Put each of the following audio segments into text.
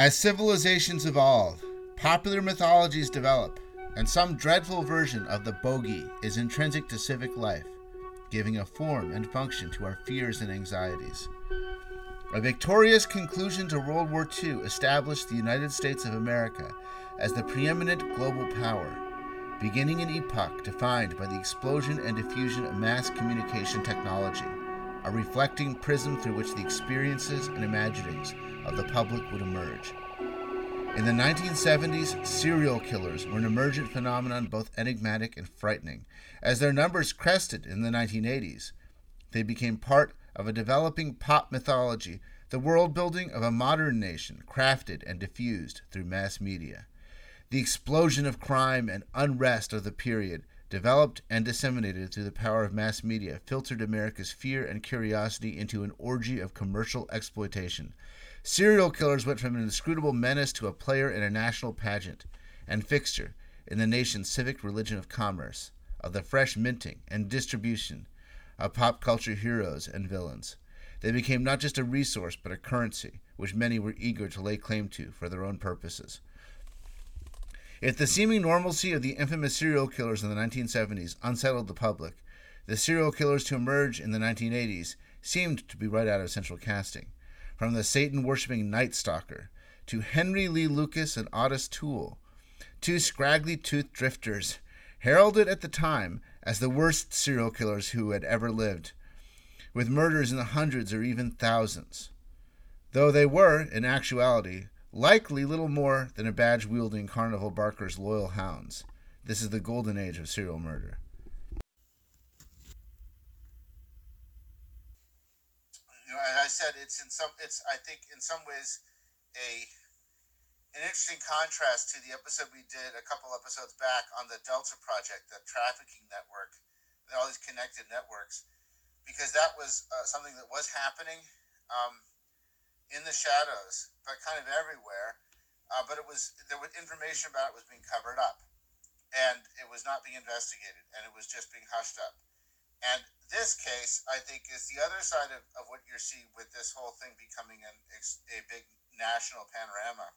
As civilizations evolve, popular mythologies develop, and some dreadful version of the bogey is intrinsic to civic life, giving a form and function to our fears and anxieties. A victorious conclusion to World War II established the United States of America as the preeminent global power, beginning an epoch defined by the explosion and diffusion of mass communication technology, a reflecting prism through which the experiences and imaginings of the public would emerge. In the 1970s, serial killers were an emergent phenomenon both enigmatic and frightening. As their numbers crested in the 1980s, they became part of a developing pop mythology, the world building of a modern nation crafted and diffused through mass media. The explosion of crime and unrest of the period, developed and disseminated through the power of mass media, filtered America's fear and curiosity into an orgy of commercial exploitation. Serial killers went from an inscrutable menace to a player in a national pageant and fixture in the nation's civic religion of commerce, of the fresh minting and distribution of pop culture heroes and villains. They became not just a resource, but a currency, which many were eager to lay claim to for their own purposes. If the seeming normalcy of the infamous serial killers in the 1970s unsettled the public, the serial killers to emerge in the 1980s seemed to be right out of central casting from the Satan worshipping Night Stalker to Henry Lee Lucas and Ottis Toole, two scraggly toothed drifters, heralded at the time as the worst serial killers who had ever lived, with murders in the hundreds or even thousands. Though they were, in actuality, likely little more than a badge wielding carnival barker's loyal hounds. This is the golden age of serial murder. As I said, it's in some. It's I think in some ways a an interesting contrast to the episode we did a couple episodes back on the Delta Project, the trafficking network, all these connected networks, because that was uh, something that was happening um, in the shadows, but kind of everywhere. Uh, but it was there was information about it was being covered up, and it was not being investigated, and it was just being hushed up. And this case, I think, is the other side of, of what you're seeing with this whole thing becoming an, a big national panorama,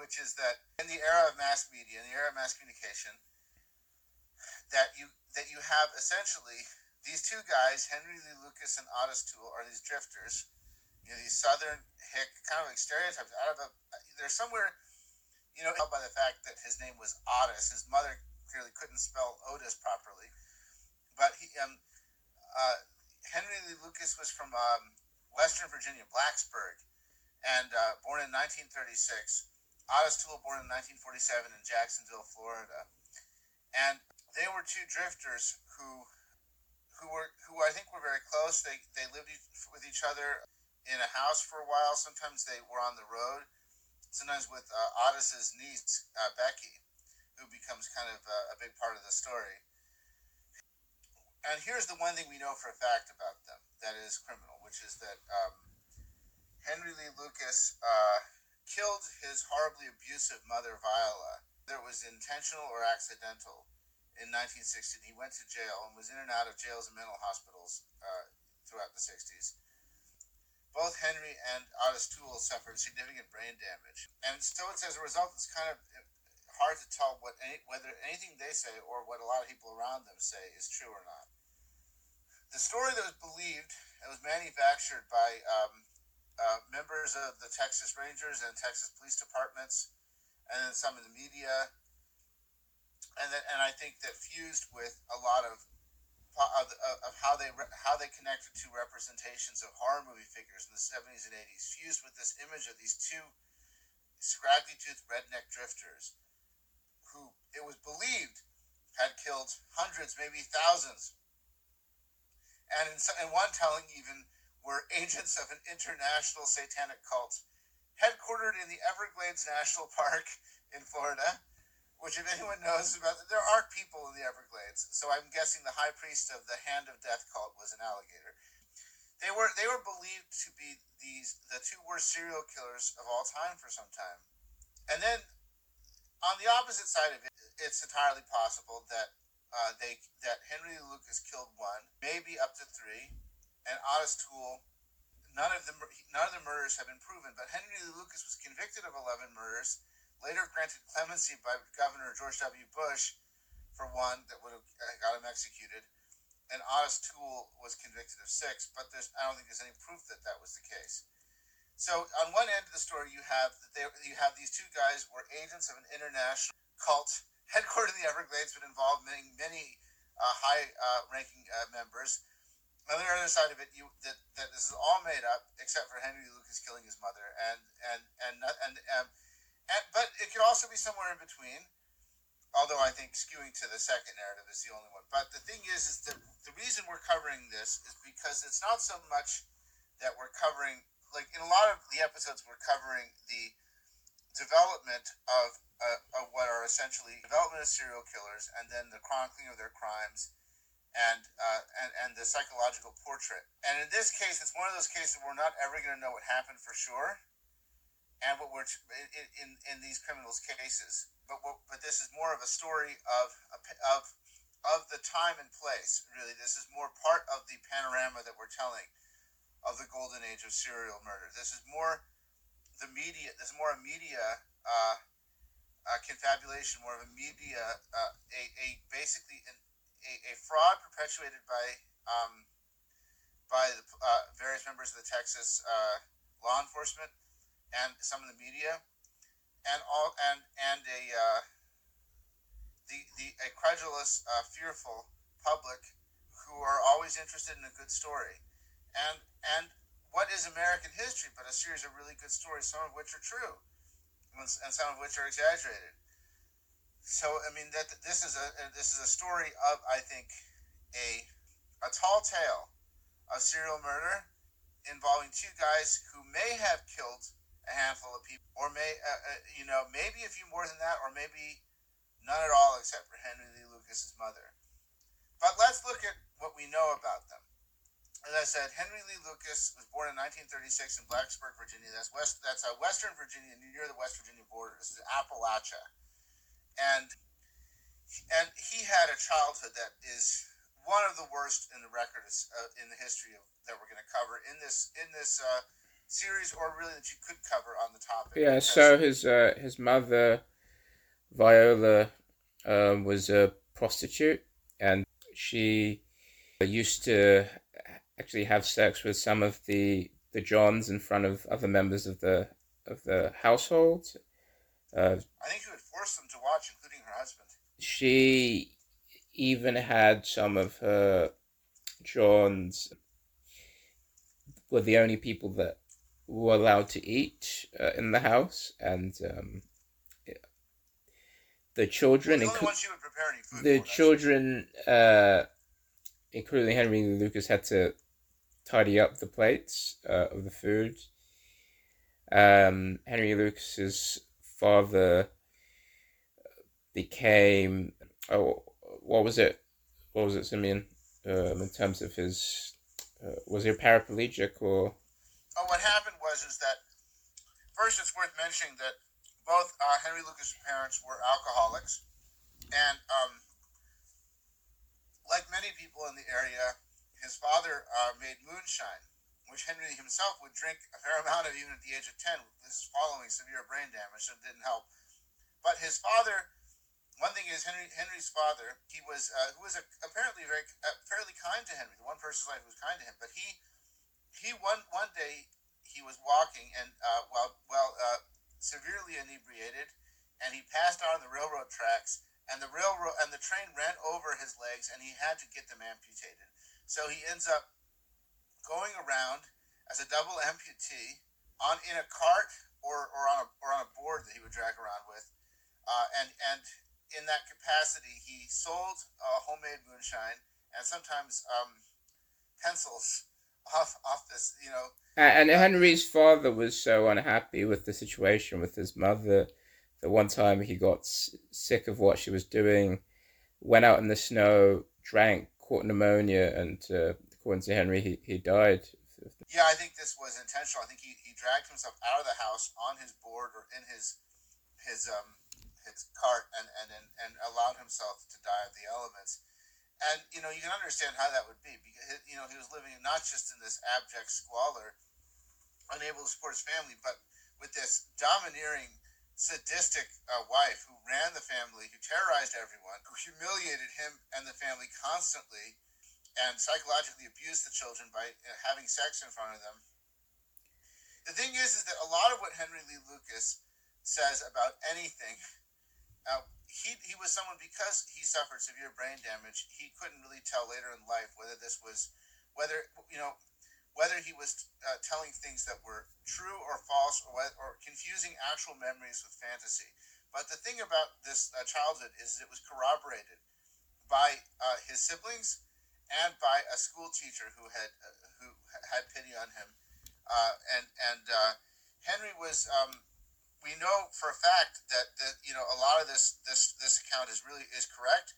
which is that in the era of mass media, in the era of mass communication, that you that you have essentially these two guys, Henry Lee Lucas and Ottis Toole, are these drifters, you know, these southern hick kind of like stereotypes out of a. They're somewhere, you know, by the fact that his name was Otis. His mother clearly couldn't spell Otis properly but he, um, uh, Henry Lee Lucas was from um, Western Virginia, Blacksburg, and uh, born in 1936. Ottis Toole, born in 1947 in Jacksonville, Florida, and they were two drifters who, who were who I think were very close. They they lived with each other in a house for a while. Sometimes they were on the road. Sometimes with uh, Ottis's niece uh, Becky, who becomes kind of a, a big part of the story and here's the one thing we know for a fact about them that is criminal, which is that um, Henry Lee Lucas uh, killed his horribly abusive mother, Viola. Whether it was intentional or accidental, in 1960, he went to jail and was in and out of jails and mental hospitals uh, throughout the 60s. Both Henry and Ottis Toole suffered significant brain damage. And so it's as a result, it's kind of hard to tell what any, whether anything they say or what a lot of people around them say is true or not the story that was believed and was manufactured by um, uh, members of the Texas Rangers and Texas police departments, and then some of the media, and then, and I think that fused with a lot of of, of how they how they connected to representations of horror movie figures in the 70s and 80s, fused with this image of these two scraggly toothed redneck drifters who it was believed had killed hundreds, maybe thousands. And in, in one telling even were agents of an international satanic cult headquartered in the Everglades National Park in Florida, which if anyone knows about, there are people in the Everglades. So I'm guessing the high priest of the Hand of Death cult was an alligator. They were they were believed to be these the two worst serial killers of all time for some time. And then on the opposite side of it, it's entirely possible that uh, they that Henry Lucas killed one, maybe up to three, and Ottis Toole. None of the none of the murders have been proven, but Henry Lucas was convicted of 11 murders, later granted clemency by Governor George W. Bush for one that would have got him executed. And Ottis Toole was convicted of six, but there's, I don't think there's any proof that that was the case. So on one end of the story, you have that they, you have these two guys were agents of an international cult headquartered in the Everglades, but involved many many uh, high-ranking uh, uh, members. On the other side of it, you that, that this is all made up, except for Henry Lucas killing his mother, and and and and, and, and but it could also be somewhere in between although I think skewing to the second narrative is the only one. But the thing is, is that the reason we're covering this is because it's not so much that we're covering, like in a lot of the episodes, we're covering the development of, uh, of what are essentially development of serial killers and then the chronicling of their crimes and, uh, and and the psychological portrait. And in this case, it's one of those cases where we're not ever going to know what happened for sure. And what we're in, in, these criminals' cases, but but this is more of a story of of of the time and place. Really, this is more part of the panorama that we're telling of the golden age of serial murder. This is more the media. This is more a media uh, uh, confabulation, more of a media, uh, a, a basically an, a, a fraud perpetuated by um, by the uh, various members of the Texas uh, law enforcement and some of the media and all and and a uh, the the a credulous, uh, fearful public who are always interested in a good story, and and what is American history but a series of really good stories, some of which are true, and some of which are exaggerated. So I mean that this is a this is a story of I think a a tall tale of serial murder involving two guys who may have killed a handful of people, or may uh, uh, you know maybe a few more than that, or maybe none at all except for Henry Lee Lucas's mother. But let's look at what we know about them. As I said, Henry Lee Lucas was born in 1936 in Blacksburg, Virginia. That's west. That's uh, Western Virginia, near the West Virginia border. This is Appalachia, and and he had a childhood that is one of the worst in the records uh, in the history of that we're going to cover in this in this uh, series or really that you could cover on the topic? Yeah, so his uh, his mother, Viola, um, was a prostitute, and she used to actually have sex with some of the the Johns in front of other members of the of the household. Uh, I think she would force them to watch, including her husband. She even had some of her Johns were the only people that were allowed to eat uh, in the house, and um, yeah. the children, well, the, inc- the children, uh, including Henry Lucas, had to tidy up the plates uh, of the food. Um, Henry Lucas's father became oh, what was it? What was it, Simeon? Um, in terms of his, uh, was he a paraplegic or? Oh, what happened was is that first it's worth mentioning that both uh, Henry Lucas' parents were alcoholics, and um, like many people in the area, his father uh, made moonshine, which Henry himself would drink a fair amount of even at the age of ten. This is following severe brain damage, so it didn't help. But his father, one thing is Henry Henry's father, he was uh, who was a, apparently very uh, fairly kind to Henry. The one person's life who was kind to him, but he he one one day he was walking and uh, while while uh, severely inebriated, and he passed on the railroad tracks, and the railroad and the train ran over his legs, and he had to get them amputated. So he ends up going around as a double amputee on in a cart or, or on a or on a board that he would drag around with, uh, and and in that capacity he sold uh, homemade moonshine and sometimes um, pencils off off this, you know. And Henry's father was so unhappy with the situation with his mother that one time he got sick of what she was doing, went out in the snow, drank, caught pneumonia, and uh, according to Henry, he, he died. Yeah, I think this was intentional. I think he, he dragged himself out of the house on his board or in his his um his cart and and and, and allowed himself to die of the elements and you know you can understand how that would be because you know he was living not just in this abject squalor, unable to support his family, but with this domineering, sadistic uh, wife who ran the family, who terrorized everyone, who humiliated him and the family constantly, and psychologically abused the children by uh, having sex in front of them. The thing is, is that a lot of what Henry Lee Lucas says about anything, uh, he he was someone because he suffered severe brain damage. He couldn't really tell later in life whether this was, whether you know, whether he was uh, telling things that were true or false, or or confusing actual memories with fantasy. But the thing about this uh, childhood is it was corroborated by uh, his siblings and by a school teacher who had uh, who had pity on him uh, and and uh, Henry was. Um, we know for a fact that, that you know a lot of this this this account is really is correct,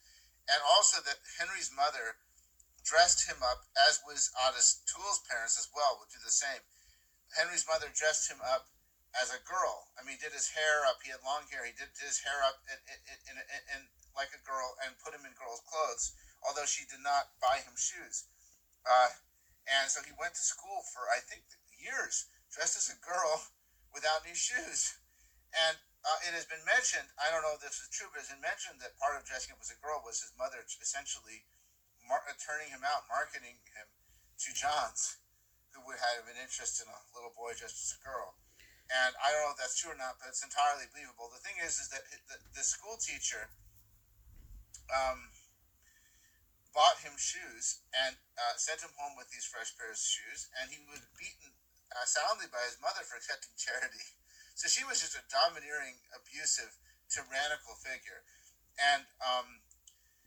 and also that Henry's mother dressed him up, as was Ottis Toole's parents as well, would do the same. Henry's mother dressed him up as a girl. I mean, did his hair up. He had long hair. He did, his hair up in, in, in, in like a girl and put him in girl's clothes, although she did not buy him shoes. Uh, and so he went to school for I think years dressed as a girl without new shoes. And uh, it has been mentioned, I don't know if this is true, but it's been mentioned that part of dressing up as a girl was his mother essentially mar- turning him out, marketing him to Johns, who would have an interest in a little boy dressed as a girl. And I don't know if that's true or not, but it's entirely believable. The thing is, is that the, the school teacher um, bought him shoes and uh, sent him home with these fresh pairs of shoes, and he was beaten uh, soundly by his mother for accepting charity. So she was just a domineering, abusive, tyrannical figure. And um,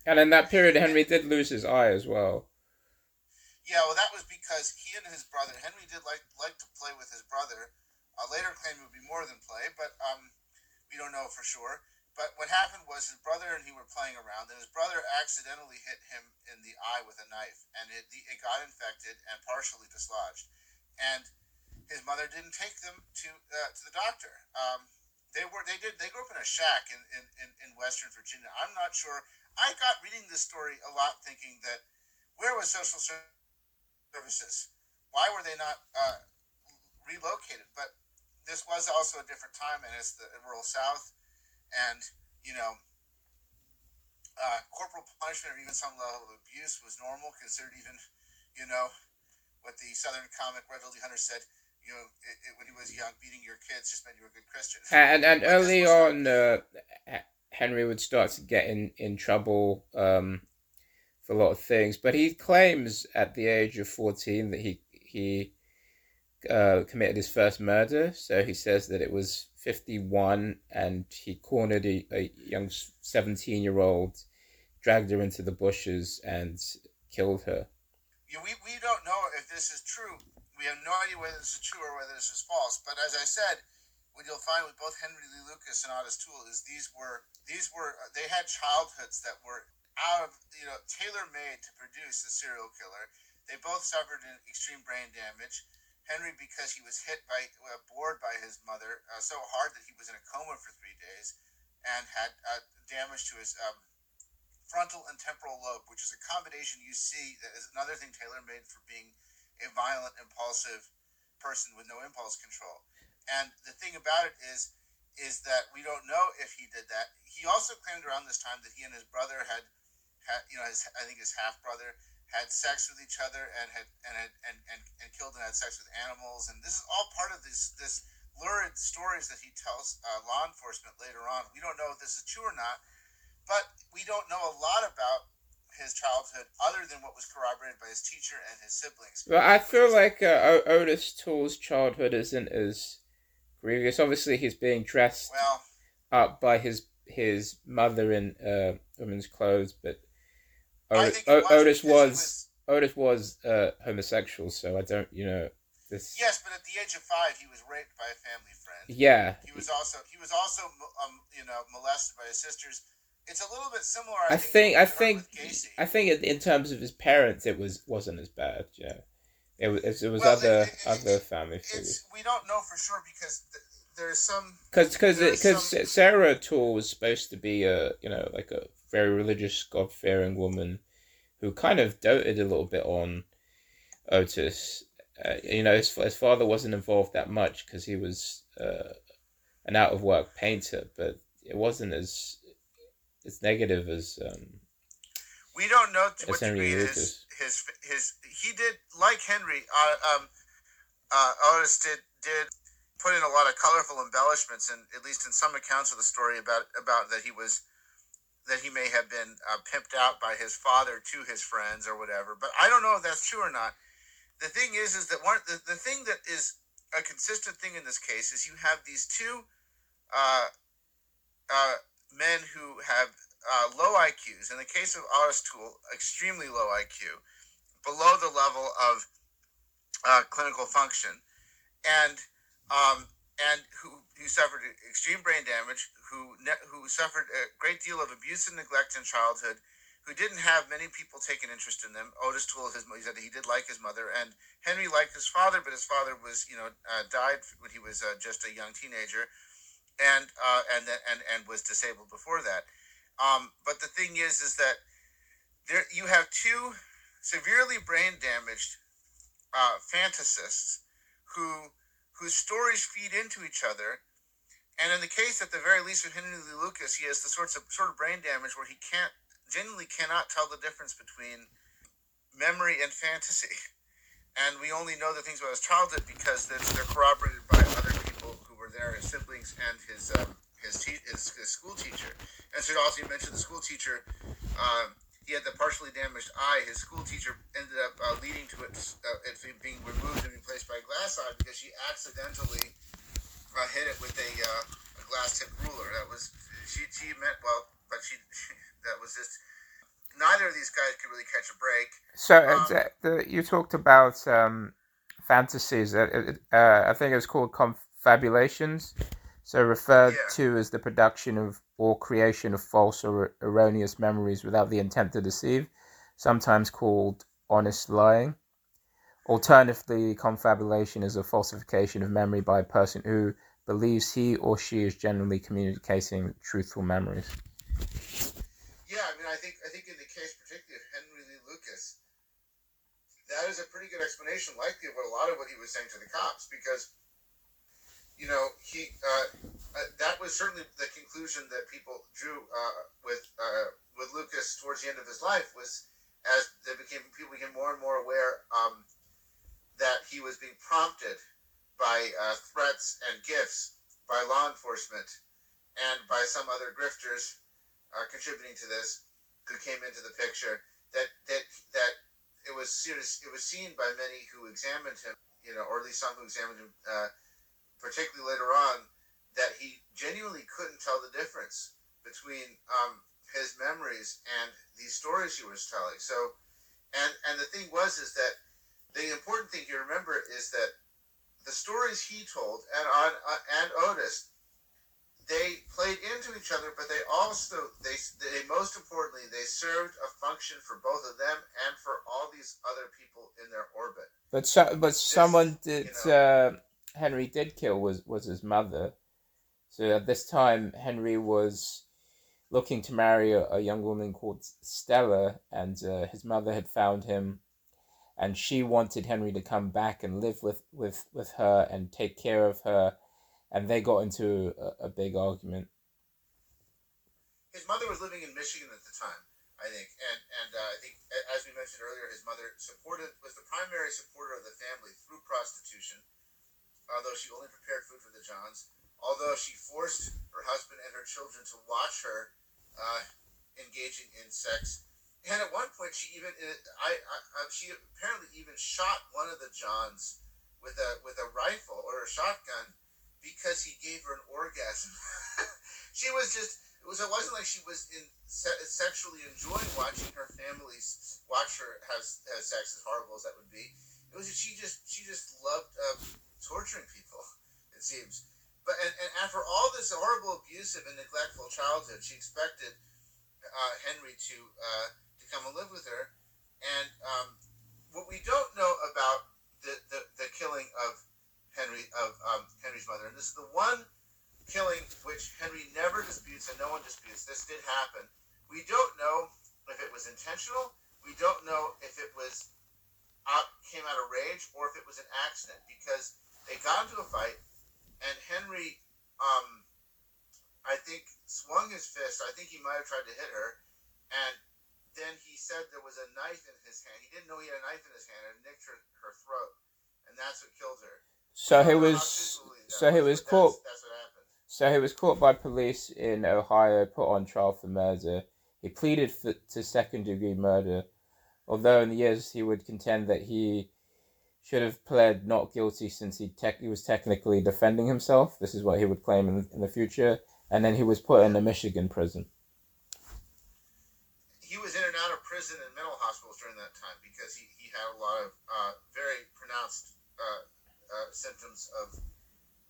and in that period, Henry did lose his eye as well. Yeah, well, that was because he and his brother Henry did like like to play with his brother. Uh, later claimed it would be more than play, but um, we don't know for sure. But what happened was his brother and he were playing around, and his brother accidentally hit him in the eye with a knife, and it, it got infected and partially dislodged. And his mother didn't take them to uh, to the doctor. Um, they were they did they grew up in a shack in, in, in, Western Virginia. I'm not sure. I got reading this story a lot, thinking that where was social services? Why were they not uh, relocated? But this was also a different time, and it's the rural South, and you know, uh, corporal punishment or even some level of abuse was normal, considered even, you know, what the Southern comic Red Hunter said you know, it, it, when he was young, beating your kids just meant you were a good Christian. And and early on, uh, Henry would start to get in in trouble um, for a lot of things. But he claims at the age of fourteen that he he uh, committed his first murder. So he says that it was fifty one, and he cornered a, a young seventeen year old, dragged her into the bushes, and killed her. Yeah, we, we don't know if this is true we have no idea whether this is true or whether this is false. But as I said, what you'll find with both Henry Lee Lucas and Ottis Toole is these were these were they had childhoods that were out of you know tailor made to produce a serial killer. They both suffered an extreme brain damage. Henry because he was hit by uh, bored by his mother uh, so hard that he was in a coma for three days, and had uh, damage to his um, frontal and temporal lobe, which is a combination you see that is another thing tailor made for being a violent, impulsive person with no impulse control. And the thing about it is, is that we don't know if he did that. He also claimed around this time that he and his brother had, had you know, his, I think his half brother had sex with each other and had and had and, and, and killed and had sex with animals. And this is all part of this this lurid stories that he tells uh, law enforcement later on. We don't know if this is true or not, but we don't know a lot about his childhood other than what was corroborated by his teacher and his siblings. Well, I feel like uh, Ottis Toole's childhood isn't as grievous. Obviously, he's being dressed well, up by his his mother in uh, women's clothes, but Ottis, was, Ottis was, Ottis was uh, homosexual, so I don't, you know. This... Yes, but at the age of five, he was raped by a family friend. Yeah, he was also he was also um, you know molested by his sisters it's a little bit similar. I, think. I think, I think I think in terms of his parents, it was wasn't as bad. Yeah, it was it was well, other it, it, other family figures. We don't know for sure because th- there's some because because because some... Sarah Toole was supposed to be a you know like a very religious, God fearing woman who kind of doted a little bit on Ottis. Uh, you know, his, his father wasn't involved that much because he was uh, an out of work painter, but it wasn't as as negative as um, we don't know to what Henry degree his, his his he did like Henry. Uh, um, uh, Ottis did did put in a lot of colorful embellishments, and at least in some accounts of the story about about that he was that he may have been uh, pimped out by his father to his friends or whatever. But I don't know if that's true or not. The thing is, is that one the, the thing that is a consistent thing in this case is you have these two uh, uh, men who have uh, low IQs. In the case of Ottis Toole, extremely low IQ, below the level of uh, clinical function, and um, and who who suffered extreme brain damage, who ne- who suffered a great deal of abuse and neglect in childhood, who didn't have many people take an interest in them. Ottis Toole, his he said he did like his mother, and Henry liked his father, but his father was you know uh, died when he was uh, just a young teenager, and uh, and and and was disabled before that. Um, but the thing is, is that there you have two severely brain damaged uh, fantasists who whose stories feed into each other. And in the case, at the very least, with Henry Lee Lucas, he has the sorts of sort of brain damage where he can't genuinely cannot tell the difference between memory and fantasy. And we only know the things about his childhood because they're, they're corroborated by other there, his siblings and his um, his, te- his his school teacher. And so also you mentioned the school teacher. Um, he had the partially damaged eye. His school teacher ended up uh, leading to it, uh, it being removed and replaced by a glass eye because she accidentally uh, hit it with a, uh, a glass tip ruler. That was she. She meant well, but she, that was just. Neither of these guys could really catch a break. So Um, uh, the, you talked about um, fantasies. That uh, I think it was called confabulations. So referred Yeah. to as the production of or creation of false or erroneous memories without the intent to deceive, sometimes called honest lying. Alternatively, confabulation is a falsification of memory by a person who believes he or she is generally communicating truthful memories. Yeah, I mean, I think I think in the case particularly of Henry Lee Lucas, that is a pretty good explanation, likely of what a lot of what he was saying to the cops, because you know he uh, uh, that was certainly the conclusion that people drew uh, with uh, with Lucas towards the end of his life was as they became people became more and more aware um, that he was being prompted by threats and gifts by law enforcement and by some other grifters contributing to this who came into the picture that that that it was serious, it was seen by many who examined him you know or at least some who examined him uh, particularly later on that he genuinely couldn't tell the difference between um, his memories and these stories he was telling so and and the thing was is that the important thing to remember is that the stories he told and on uh, and Ottis they played into each other, but they also they they most importantly they served a function for both of them and for all these other people in their orbit. But so, but someone did you uh, Henry did kill was was his mother. So at this time, Henry was looking to marry a, a young woman called Stella, and uh, his mother had found him, and she wanted Henry to come back and live with with with her and take care of her, and they got into a, a big argument. His mother was living in Michigan at the time, I think, and and uh, I think as we mentioned earlier, his mother supported was the primary supporter of the family through prostitution, although she only prepared food for the Johns. Although she forced her husband and her children to watch her uh, engaging in sex, and at one point she even I, I, I she apparently even shot one of the Johns with a with a rifle or a shotgun because he gave her an orgasm. she was just it was it wasn't like she was in se- sexually enjoying watching her family watch her have, have sex as horrible as that would be. It was she just she just loved uh, torturing people. It seems. But and, and after all this horrible, abusive, and neglectful childhood, she expected uh, Henry to uh, to come and live with her. And um, what we don't know about the, the, the killing of Henry of um, Henry's mother, and this is the one killing which Henry never disputes and no one disputes. This did happen. We don't know if it was intentional. We don't know if it was out came out of rage or if it was an accident because they got into a fight and Henry um, I think, swung his fist. I think he might have tried to hit her, and then he said there was a knife in his hand. He didn't know he had a knife in his hand and nicked her, her throat, and that's what killed her. So he was. So he was caught. That's, that's what happened. So he was caught by police in Ohio, put on trial for murder. He pleaded for, to second degree murder, although in the years he would contend that he should have pled not guilty since he, tech he was technically defending himself. This is what he would claim in, in the future. And then he was put in a Michigan prison. He was in and out of prison and mental hospitals during that time because he, he had a lot of uh, very pronounced uh, uh, symptoms of,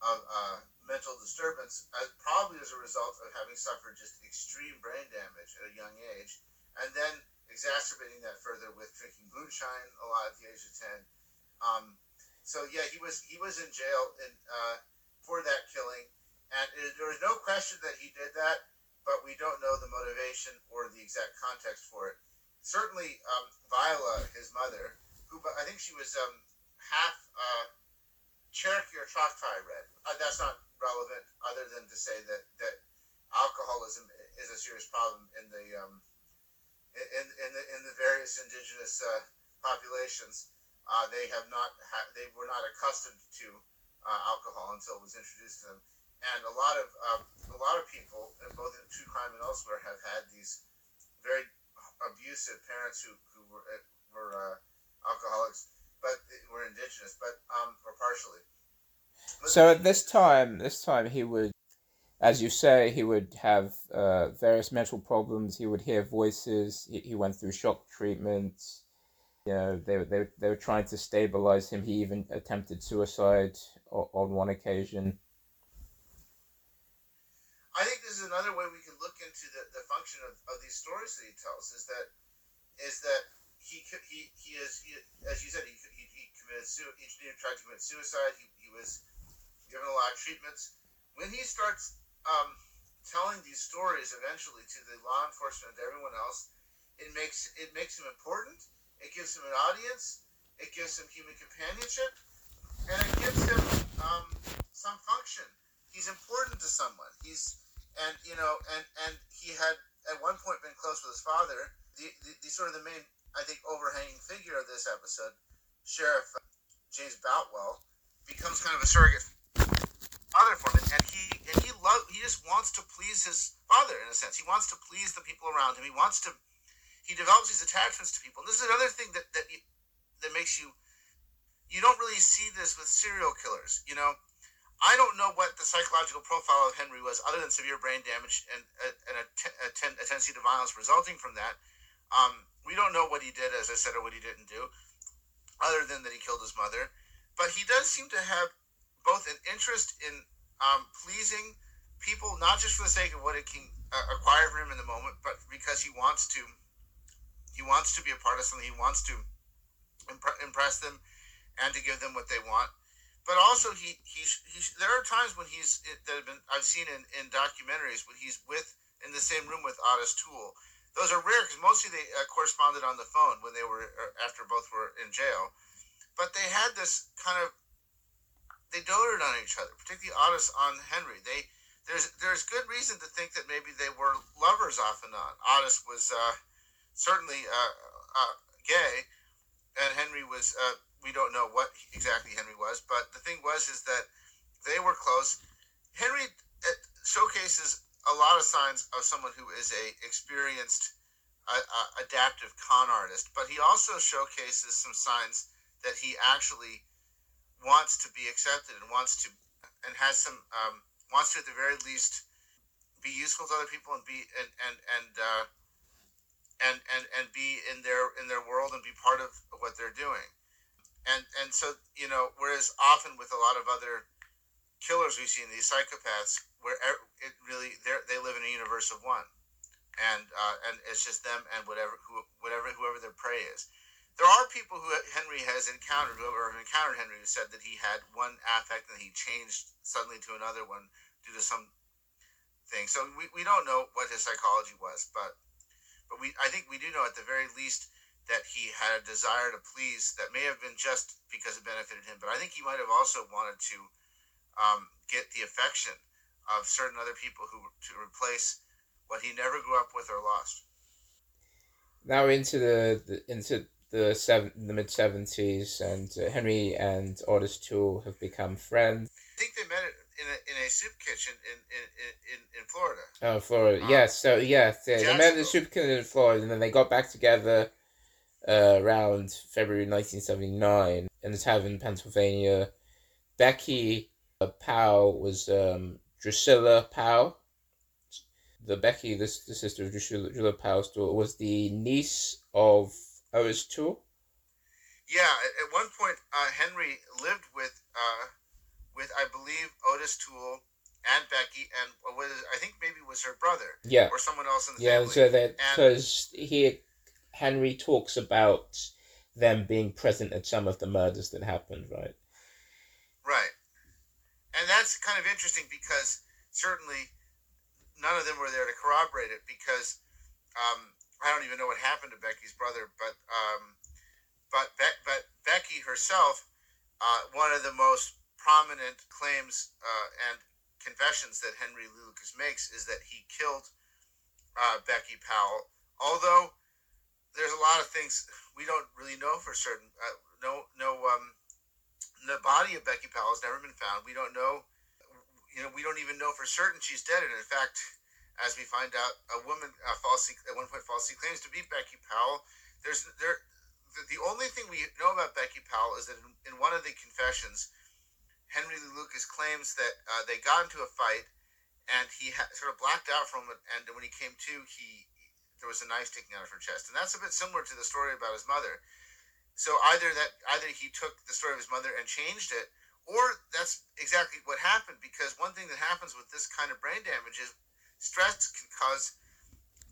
of uh, mental disturbance, as probably as a result of having suffered just extreme brain damage at a young age, and then exacerbating that further with drinking moonshine a lot at the age of 10 um, so yeah, he was he was in jail in, uh, for that killing, and it, there was no question that he did that, but we don't know the motivation or the exact context for it. Certainly, um, Viola, his mother, who I think she was um, half uh, Cherokee or Choctaw red. Uh, that's not relevant, other than to say that that alcoholism is a serious problem in the um, in, in the in the various indigenous uh, populations. Uh, they have not ha- they were not accustomed to uh, alcohol until it was introduced to them, and a lot of um, a lot of people, both in true crime and elsewhere, have had these very abusive parents who who were uh, were uh, alcoholics, but were indigenous, but um, or partially. so at this time, this time he would, as you say, he would have uh, various mental problems. He would hear voices. He, he went through shock treatments you know, they, they, they were trying to stabilize him. He even attempted suicide on one occasion. I think this is another way we can look into the, the function of, of these stories that he tells is that is that he he, he is he, as you said he, he, he committed he tried to commit suicide he, he was given a lot of treatments when he starts um, telling these stories eventually to the law enforcement and everyone else it makes it makes him important it gives him an audience. It gives him human companionship, and it gives him um, some function. He's important to someone. He's and you know and and he had at one point been close with his father. The, the, the sort of the main I think overhanging figure of this episode, Sheriff James Boutwell, becomes kind of a surrogate father for him, and he and he love he just wants to please his father in a sense. He wants to please the people around him. He wants to he develops these attachments to people. And this is another thing that that that makes you you don't really see this with serial killers. You know, I don't know what the psychological profile of Henry was, other than severe brain damage and, and a, a, ten, a tendency to violence resulting from that. Um, we don't know what he did, as I said, or what he didn't do, other than that he killed his mother. But he does seem to have both an interest in um, pleasing people, not just for the sake of what it can uh, acquire for him in the moment, but because he wants to he wants to be a part of something. He wants to impress them and to give them what they want. But also, he, he, he there are times when he's that have been I've seen in, in documentaries when he's with in the same room with Ottis Toole. Those are rare because mostly they uh, corresponded on the phone when they were uh, after both were in jail. But they had this kind of they doted on each other, particularly Ottis on Henry. They there's there's good reason to think that maybe they were lovers off and on. Ottis was. Uh, certainly uh, uh, gay, and Henry was. Uh, we don't know what exactly Henry was, but the thing was is that they were close. Henry showcases a lot of signs of someone who is a experienced, uh, adaptive con artist, but he also showcases some signs that he actually wants to be accepted and wants to, and has some um, wants to at the very least be useful to other people and be and and and uh, and and and be in their in their world and be part of what they're doing. And and so you know whereas often with a lot of other killers we've seen these psychopaths where it really they live in a universe of one. And uh, and it's just them and whatever who whatever whoever their prey is. There are people who Henry has encountered have encountered Henry who said that he had one affect and he changed suddenly to another one due to some thing. So we, we don't know what his psychology was but but we, I think we do know at the very least that he had a desire to please that may have been just because it benefited him, but I think he might have also wanted to um, get the affection of certain other people who to replace what he never grew up with or lost. Now into the, the into the seven the mid seventies, and uh, Henry and Ottis Toole have become friends. I think they met in a, in a soup kitchen in in, in, in Florida. Oh, Florida. Um, yes. So yes, they, they met in the soup kitchen in Florida, and then they got back together uh, around February nineteen seventy nine in the tavern in Pennsylvania. Becky uh, Powell was um, Drusilla Powell. The Becky, this the sister of Drusilla, Drusilla Powell's daughter, was the niece of Ottis Toole. Yeah, at one point, uh, Henry lived with uh, with I believe Ottis Toole and Becky and was I think maybe was her brother. Yeah. Or someone else in the yeah, family. so that because he Henry talks about them being present at some of the murders that happened, right? Right. And that's kind of interesting because certainly none of them were there to corroborate it because um, I don't even know what happened to Becky's brother, but um, but Be- but Becky herself, uh, one of the most prominent claims uh, and confessions that Henry Lucas makes is that he killed uh, Becky Powell. Although there's a lot of things we don't really know for certain. Uh, no, no, um, the body of Becky Powell has never been found. We don't know. You know, we don't even know for certain she's dead. And in fact, as we find out, a woman uh, falsely at one point falsely claims to be Becky Powell. There's there. The, the only thing we know about Becky Powell is that in, in one of the confessions, Henry Lee Lucas claims that uh, they got into a fight, and he ha- sort of blacked out from it. And when he came to, he there was a knife sticking out of her chest, and that's a bit similar to the story about his mother. So either that either he took the story of his mother and changed it, or that's exactly what happened. Because one thing that happens with this kind of brain damage is stress can cause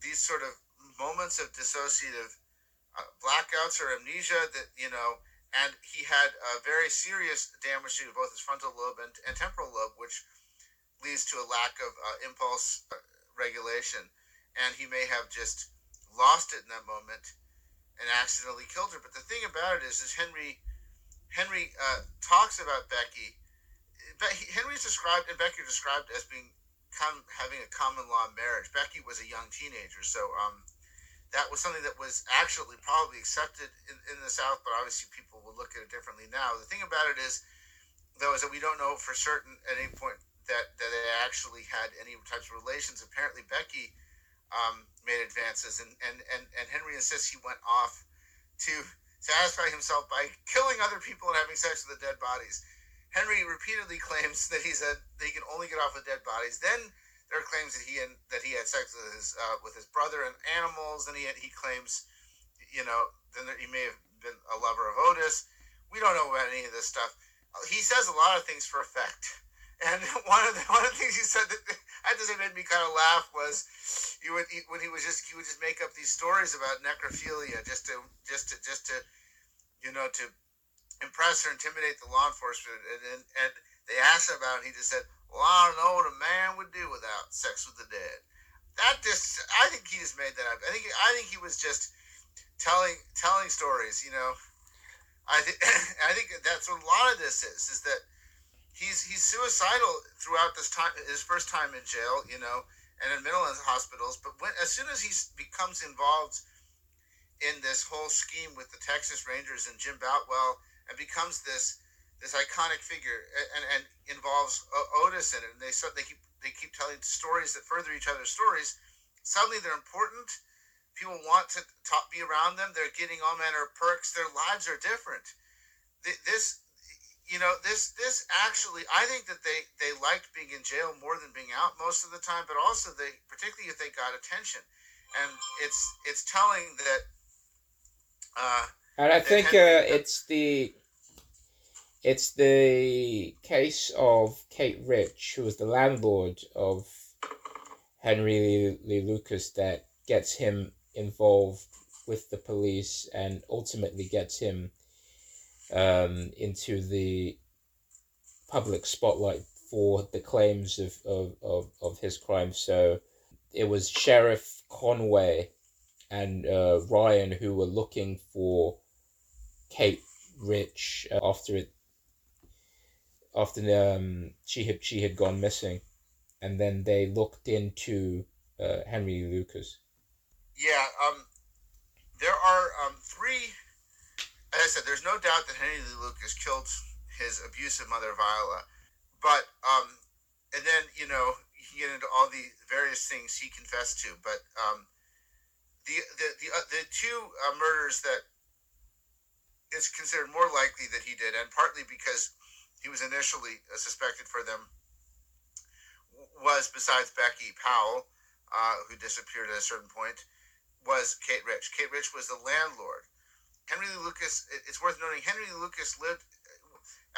these sort of moments of dissociative uh, blackouts or amnesia that you know and he had very serious damage to both his frontal lobe and, and temporal lobe, which leads to a lack of uh, impulse uh, regulation. And he may have just lost it in that moment and accidentally killed her. But the thing about it is, is Henry Henry uh, talks about Becky. Henry's described and Becky described as being having a common law marriage. Becky was a young teenager, so um, that was something that was actually probably accepted in, in the South, but obviously people will look at it differently now. The thing about it is, though, is that we don't know for certain at any point that, that they actually had any types of relations. Apparently, Becky um, made advances, and, and, and, and Henry insists he went off to satisfy himself by killing other people and having sex with the dead bodies. Henry repeatedly claims that he's a, that he can only get off with dead bodies. Then there are claims that he and that he had sex with his uh, with his brother and animals. And he had, he claims, you know, then he may have been a lover of Ottis. We don't know about any of this stuff. He says a lot of things for effect. And one of the one of the things he said that I just made me kind of laugh was he would he, when he was just he would just make up these stories about necrophilia just to just to just to you know to impress or intimidate the law enforcement and and, and they asked him about it and he just said well, I don't know what a man would do without sex with the dead. That just, I think he just made that up. I think, I think he was just telling, telling stories. You know, I think, I think that's what a lot of this is. Is that he's he's suicidal throughout this time, his first time in jail. You know, and in mental hospitals. But when, as soon as he becomes involved in this whole scheme with the Texas Rangers and Jim Boutwell, and becomes this this iconic figure and, and involves Ottis in it. And they they keep they keep telling stories that further each other's stories. Suddenly they're important. People want to talk, be around them. They're getting all manner of perks. Their lives are different. This, you know, this this actually, I think that they they liked being in jail more than being out most of the time. But also they, particularly if they got attention, and it's it's telling that. Uh, and I think uh, it's the it's the case of Kate Rich, who was the landlord of Henry Lee, Lucas, that gets him involved with the police and ultimately gets him um, into the public spotlight for the claims of, of, of, of his crime. So it was Sheriff Conway and uh, Ryan who were looking for Kate Rich uh, after it after um, she had she had gone missing, and then they looked into uh, Henry Lucas. Yeah, um, there are um, three. As I said, there's no doubt that Henry Lee Lucas killed his abusive mother Viola, but um, and then you know you get into all the various things he confessed to, but um, the the the, uh, the two uh, murders that it's considered more likely that he did, and partly because he was initially uh, suspected for them, was besides Becky Powell, uh, who disappeared at a certain point, was Kate Rich. Kate Rich was the landlord. Henry Lee Lucas, it's worth noting, Henry Lee Lucas lived,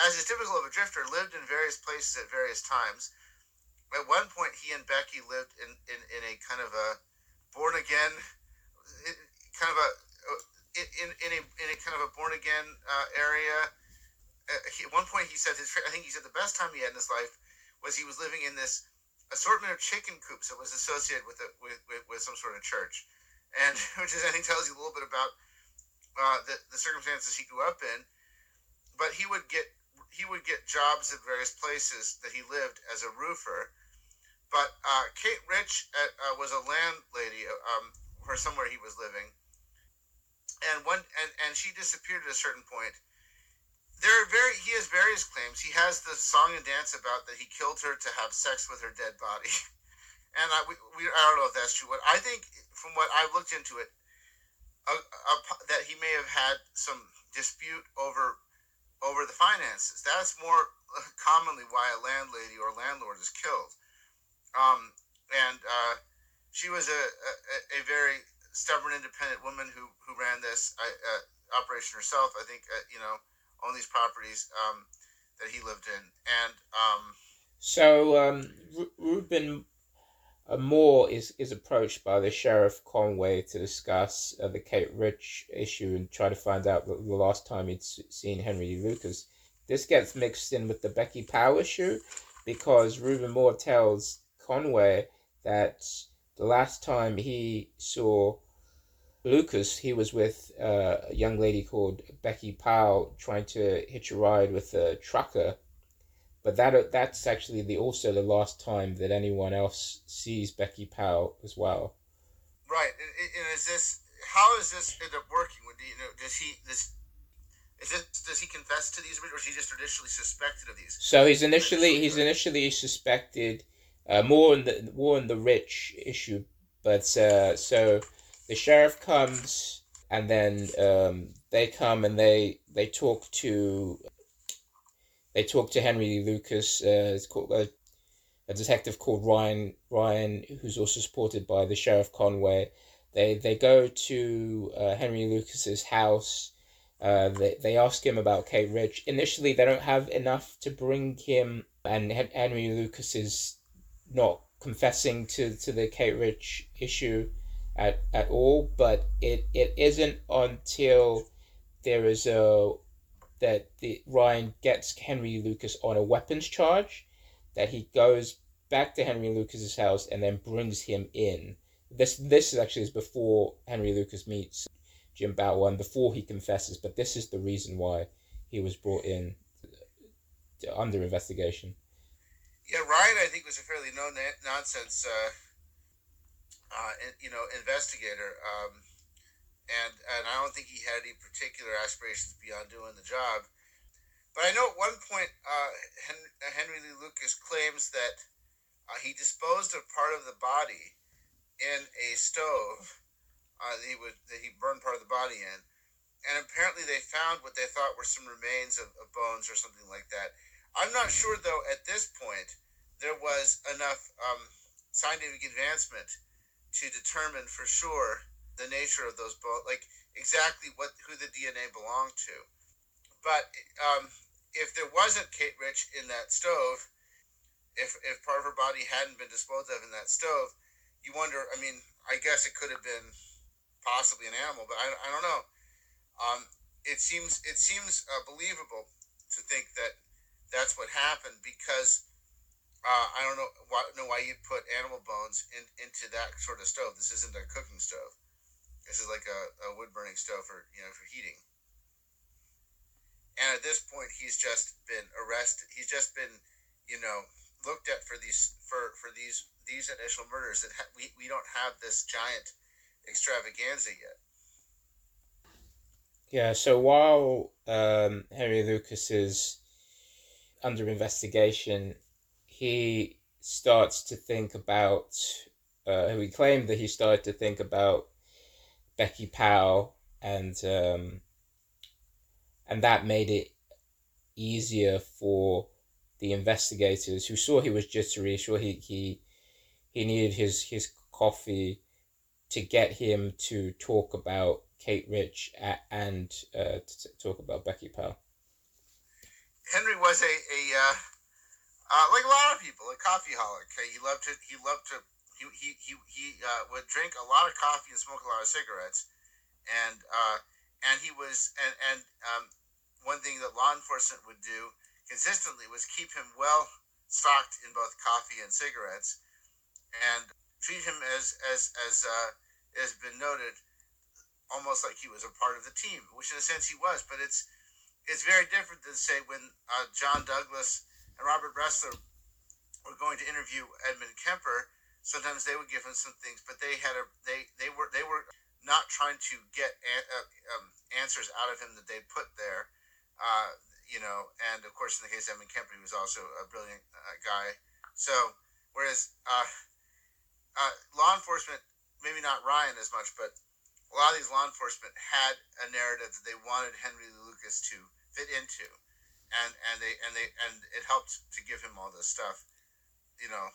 as is typical of a drifter, lived in various places at various times. At one point, he and Becky lived in, in, in a kind of a born again, kind of a in, in a in a kind of a born again uh, area. Uh, at one point, he said his I think he said the best time he had in his life was he was living in this assortment of chicken coops that was associated with, a, with, with with some sort of church, and which is I think tells you a little bit about uh, the the circumstances he grew up in. But he would get he would get jobs at various places that he lived as a roofer. But uh, Kate Rich at, uh, was a landlady um, for somewhere he was living and one and, and she disappeared at a certain point. There are very he has various claims. He has the song and dance about that he killed her to have sex with her dead body, and I we, we I don't know if that's true. But I think from what I've looked into it, a, a, that he may have had some dispute over over the finances. That's more commonly why a landlady or landlord is killed. Um, and uh, she was a, a, a very stubborn, independent woman who who ran this uh, operation herself. I think uh, you know on these properties um, that he lived in, and um, so um, Reuben uh, Moore is is approached by the sheriff Conway to discuss uh, the Kate Rich issue and try to find out the, the last time he'd seen Henry Lucas. This gets mixed in with the Becky Powell issue because Reuben Moore tells Conway that the last time he saw Lucas, he was with uh, a young lady called Becky Powell trying to hitch a ride with a trucker. But that that's actually the also the last time that anyone else sees Becky Powell as well. Right, and, and is this how is this end up working? Would you know? Does he this is it, does he confess to these, or is he just initially suspected of these? So he's initially he's initially suspected uh, more in the more in the rich issue, but uh, so the sheriff comes and then um, they come and they they talk to they talk to Henry Lucas. Uh, it's called a, a detective called Ryan Ryan, who's also supported by the sheriff Conway. They they go to uh, Henry Lucas's house. Uh, they, they ask him about Kate Rich. Initially, they don't have enough to bring him, and Henry Lucas is not confessing to, to the Kate Rich issue at, at all, but it, it isn't until there is a that the Ryan gets Henry Lucas on a weapons charge that he goes back to Henry Lucas's house and then brings him in. This this is actually is before Henry Lucas meets Jim Boutwell and before he confesses, but this is the reason why he was brought in under investigation. Yeah, Ryan, I think was a fairly no nonsense uh, uh, you know, investigator. Um, and and I don't think he had any particular aspirations beyond doing the job. But I know at one point uh, Henry, Henry Lee Lucas claims that uh, he disposed of part of the body in a stove uh, that he would that he burned part of the body in, and apparently they found what they thought were some remains of, of bones or something like that. I'm not sure though. At this point, there was enough um, scientific advancement to determine for sure the nature of those bones, like exactly what who the DNA belonged to. But um, if there wasn't Kate Rich in that stove, if if part of her body hadn't been disposed of in that stove, you wonder. I mean, I guess it could have been possibly an animal, but I, I don't know. Um, it seems it seems uh, believable to think that that's what happened because uh, I don't know why, know why you'd put animal bones in, into that sort of stove. This isn't a cooking stove. This is like a, a wood burning stove for you know for heating. And at this point, he's just been arrested. He's just been, you know, looked at for these for for these these initial murders. That ha- we we don't have this giant extravaganza yet. Yeah. So while um, Henry Lucas is under investigation, he starts to think about. Uh, he claimed that he started to think about Becky Powell, and um, and that made it easier for the investigators who saw he was jittery, saw he he he needed his his coffee to get him to talk about Kate Rich and uh, to talk about Becky Powell. Henry was a, a uh, uh, like a lot of people, a coffee holic. He loved to he loved to he he he, he uh, would drink a lot of coffee and smoke a lot of cigarettes, and uh, and he was and and um, one thing that law enforcement would do consistently was keep him well stocked in both coffee and cigarettes, and treat him as as as uh, has been noted, almost like he was a part of the team, which in a sense he was. But it's it's very different than say when uh, John Douglas and Robert Ressler were going to interview Edmund Kemper. Sometimes they would give him some things, but they had a they they were they were not trying to get uh, um, answers out of him that they put there. Uh, you know, and of course, in the case of Edmund Kemper, he was also a brilliant uh, guy. So, whereas uh, uh, law enforcement, maybe not Ryan as much, but a lot of these law enforcement had a narrative that they wanted Henry Lucas to fit into, and and they and they and it helped to give him all this stuff, you know,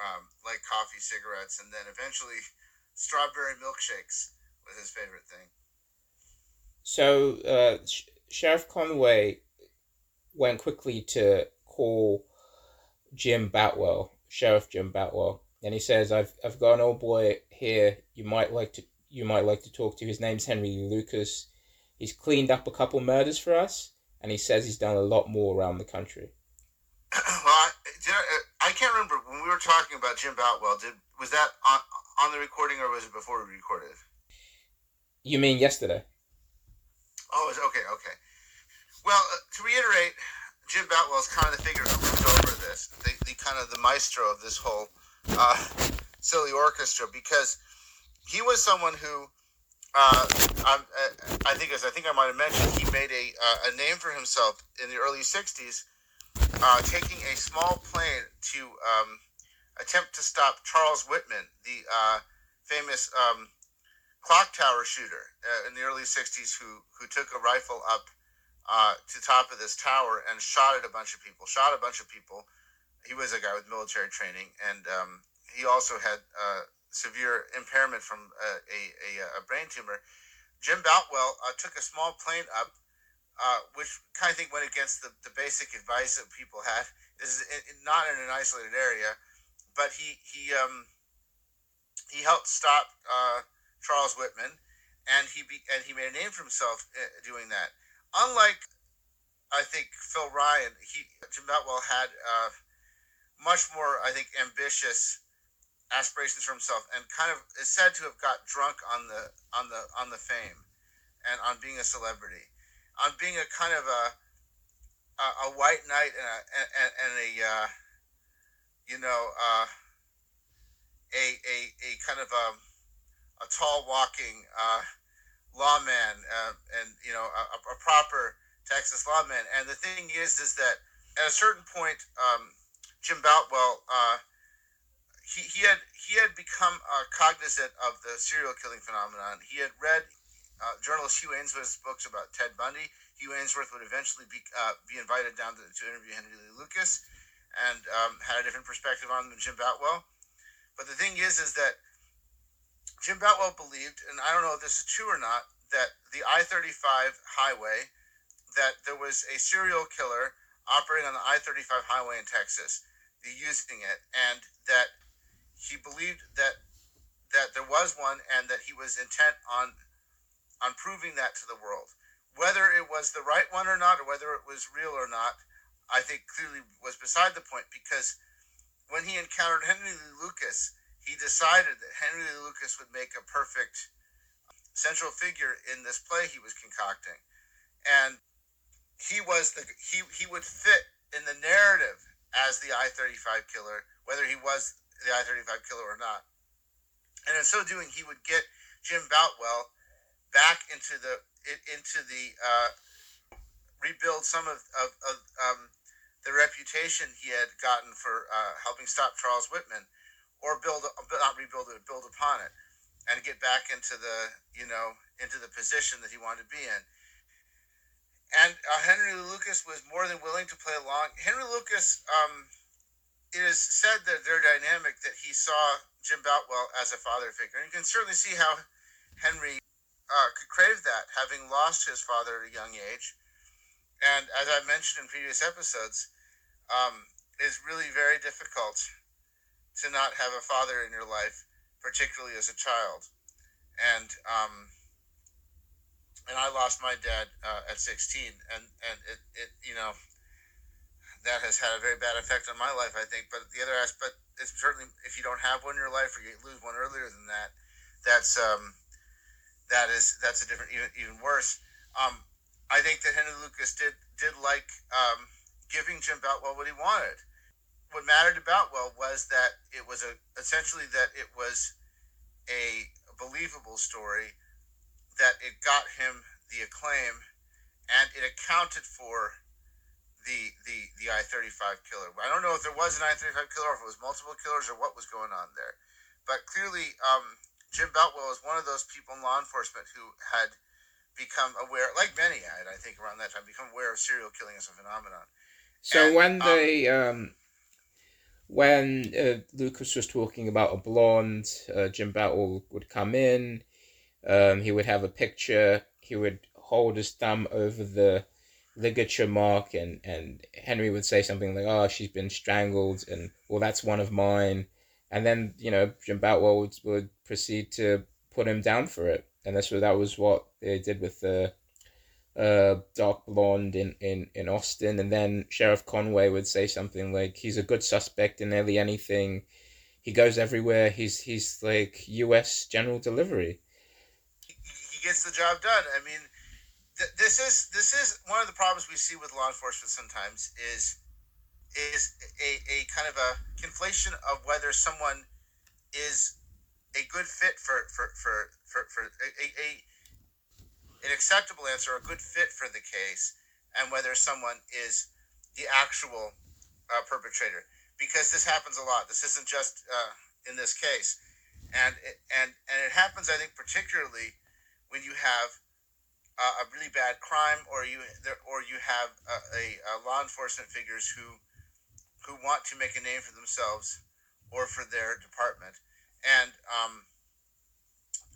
um, like coffee, cigarettes, and then eventually strawberry milkshakes was his favorite thing. So, uh, Sheriff Conway went quickly to call Jim Boutwell, Sheriff Jim Boutwell, and he says, "I've I've got an old boy here. You might like to you might like to talk to. His name's Henry Lucas. He's cleaned up a couple murders for us, and he says he's done a lot more around the country." well, I, I, I, can't remember when we were talking about Jim Boutwell. Did was that on on the recording or was it before we recorded? You mean yesterday? Oh, okay, okay. Well, uh, to reiterate, Jim Boutwell is kind of the figure who moved over this, the, the kind of the maestro of this whole uh, silly orchestra, because he was someone who, uh, I, uh, I think, as I think I might have mentioned, he made a uh, a name for himself in the early '60s, uh, taking a small plane to um, attempt to stop Charles Whitman, the famous um, clock tower shooter in the early '60s, who who took a rifle up uh, to top of this tower and shot at a bunch of people. Shot a bunch of people. He was a guy with military training, and um, he also had uh, severe impairment from a, a, a, brain tumor. Jim Boutwell uh, took a small plane up, uh, which kind of think went against the, the basic advice that people had. This is not in an isolated area, but he he um, he helped stop uh, Charles Whitman, and he be, and he made a name for himself uh, doing that unlike I think Phil Ryan, he Jim Boutwell had uh, much more I think ambitious aspirations for himself, and kind of is said to have got drunk on the on the on the fame, and on being a celebrity, on being a kind of a a, a white knight and a and, and a uh, you know uh, a a a kind of a a tall walking. Uh, lawman uh, and you know a, a, proper Texas lawman. And the thing is, is that at a certain point, um, Jim Boutwell, uh, he, he had he had become uh, cognizant of the serial killing phenomenon. He had read uh, journalist Hugh Aynesworth's books about Ted Bundy. Hugh Aynesworth would eventually be uh, be invited down to, to interview Henry Lee Lucas, and um, had a different perspective on him than Jim Boutwell. But the thing is, is that Jim Boutwell believed, and I don't know if this is true or not, that the I 35 highway, that there was a serial killer operating on the I 35 highway in Texas, using it, and that he believed that that there was one and that he was intent on on proving that to the world. Whether it was the right one or not, or whether it was real or not, I think clearly was beside the point because when he encountered Henry Lee Lucas, he decided that Henry Lee Lucas would make a perfect central figure in this play he was concocting. And he was the he he would fit in the narrative as the I 35 killer, whether he was the I 35 killer or not. And in so doing, he would get Jim Boutwell back into the into the uh, rebuild some of, of, of um, the reputation he had gotten for uh, helping stop Charles Whitman, or build not rebuild it, build upon it, and get back into the you know into the position that he wanted to be in. And uh, Henry Lucas was more than willing to play along. Henry Lucas, um, it is said that their dynamic that he saw Jim Boutwell as a father figure, and you can certainly see how Henry uh, could crave that, having lost his father at a young age. And as I mentioned in previous episodes, um, is really very difficult to not have a father in your life, particularly as a child. And um, and I lost my dad uh, at 16, and and it, it you know that has had a very bad effect on my life, I think. But the other aspect is certainly if you don't have one in your life or you lose one earlier than that, that's um, that is that's a different even even worse. Um, I think that Henry Lucas did did like um, giving Jim Boutwell what he wanted. What mattered to Boutwell was that it was a essentially that it was a believable story that it got him the acclaim, and it accounted for the the the I thirty five killer. I don't know if there was an I thirty five killer, or if it was multiple killers, or what was going on there. But clearly, um, Jim Boutwell was one of those people in law enforcement who had become aware, like many had, I think, around that time, become aware of serial killing as a phenomenon. So and, when um, they um, when uh, Lucas was talking about a blonde, uh, Jim Boutwell would come in um, he would have a picture. He would hold his thumb over the ligature mark, and and Henry would say something like, "Oh, she's been strangled," and well, that's one of mine. And then you know Jim Boutwell would, would proceed to put him down for it, and that's what that was what they did with the uh, dark blonde in, in, in Austin, and then Sheriff Conway would say something like, "He's a good suspect in nearly anything. He goes everywhere. He's he's like U.S. General Delivery." He gets the job done. I mean, th- this is this is one of the problems we see with law enforcement sometimes is is a, a kind of a conflation of whether someone is a good fit for for for for, for a, a, an acceptable answer, a good fit for the case, and whether someone is the actual uh, perpetrator. Because this happens a lot. This isn't just uh, in this case, and it, and and it happens, I think, particularly when you have uh, a really bad crime, or you or you have a, a, a, law enforcement figures who who want to make a name for themselves or for their department, and um,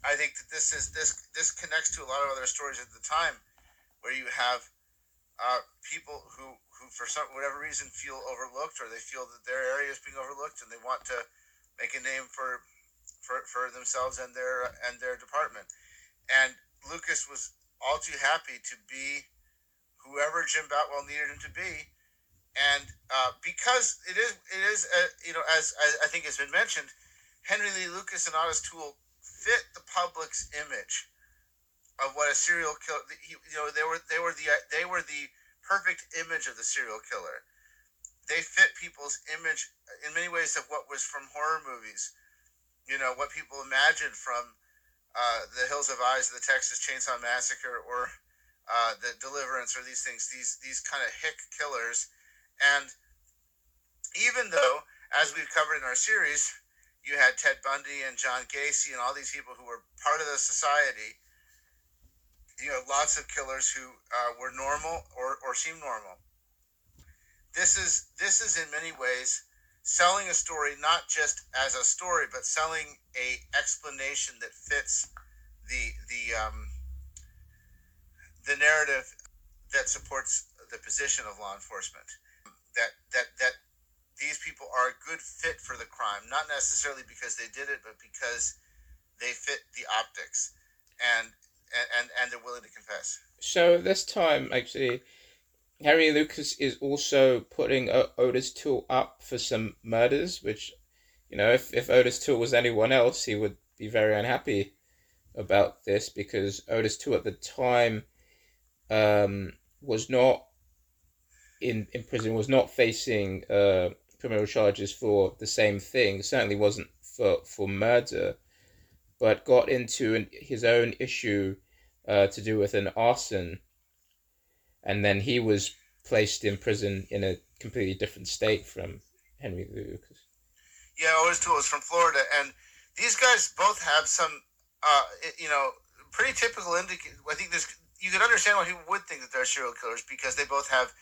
I think that this is this this connects to a lot of other stories at the time, where you have uh, people who who for some whatever reason feel overlooked, or they feel that their area is being overlooked, and they want to make a name for for, for themselves and their and their department. And Lucas was all too happy to be whoever Jim Boutwell needed him to be. And uh, because it is, it is, uh, you know, as, as, I think has been mentioned, Henry Lee Lucas and Ottis Toole fit the public's image of what a serial killer. You know, they were they were the they were the perfect image of the serial killer. They fit people's image in many ways of what was from horror movies. You know, what people imagined from uh, the Hills Have Eyes, the Texas Chainsaw Massacre, or uh, the Deliverance, or these things, these these kind of hick killers. And even though, as we've covered in our series, you had Ted Bundy and John Gacy and all these people who were part of the society. You know, lots of killers who uh, were normal or, or seemed normal. This is this is in many ways selling a story not just as a story, but selling a explanation that fits the the um, the narrative that supports the position of law enforcement. That that that these people are a good fit for the crime, not necessarily because they did it, but because they fit the optics, and and and they're willing to confess. So this time, actually, Harry Lucas is also putting Ottis Toole up for some murders, which, you know, if, if Ottis Toole was anyone else, he would be very unhappy about this because Ottis Toole at the time um, was not in, in prison was not facing uh, criminal charges for the same thing. Certainly wasn't for for murder, but got into an, his own issue uh, to do with an arson, and then he was placed in prison in a completely different state from Henry Lucas. Yeah, Ottis Toole is from Florida, and these guys both have some, uh, you know, pretty typical indicators. I think this you can understand why people would think that they're serial killers because they both have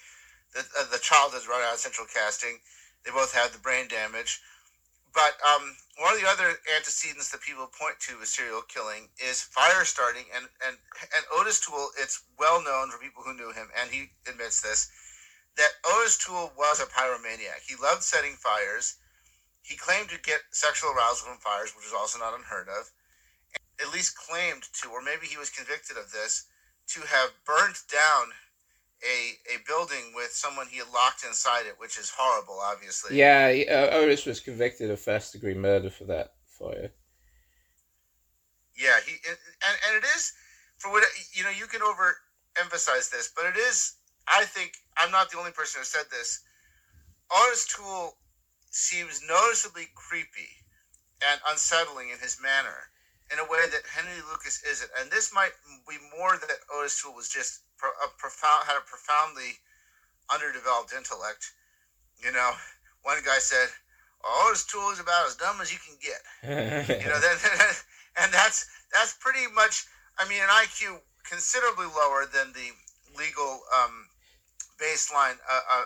the uh, the child has run out of central casting. They both have the brain damage. But um, one of the other antecedents that people point to with serial killing is fire starting, and and and Ottis Toole. It's well known for people who knew him, and he admits this that Ottis Toole was a pyromaniac. He loved setting fires. He claimed to get sexual arousal from fires, which is also not unheard of. At least claimed to, or maybe he was convicted of this, to have burned down a a building with someone he had locked inside it, which is horrible, obviously. Yeah, uh, Ottis was convicted of first degree murder for that fire. Yeah, he and and it is for what you know. You can overemphasize this, but it is. I think I'm not the only person who said this. Ottis Toole seems noticeably creepy and unsettling in his manner in a way that Henry Lucas isn't. And this might be more that Ottis Toole was just a profound had a profoundly underdeveloped intellect. You know, one guy said, "Ottis Toole is about as dumb as you can get." you know, that, and that's that's pretty much. I mean, an IQ considerably lower than the legal um, baseline uh, uh,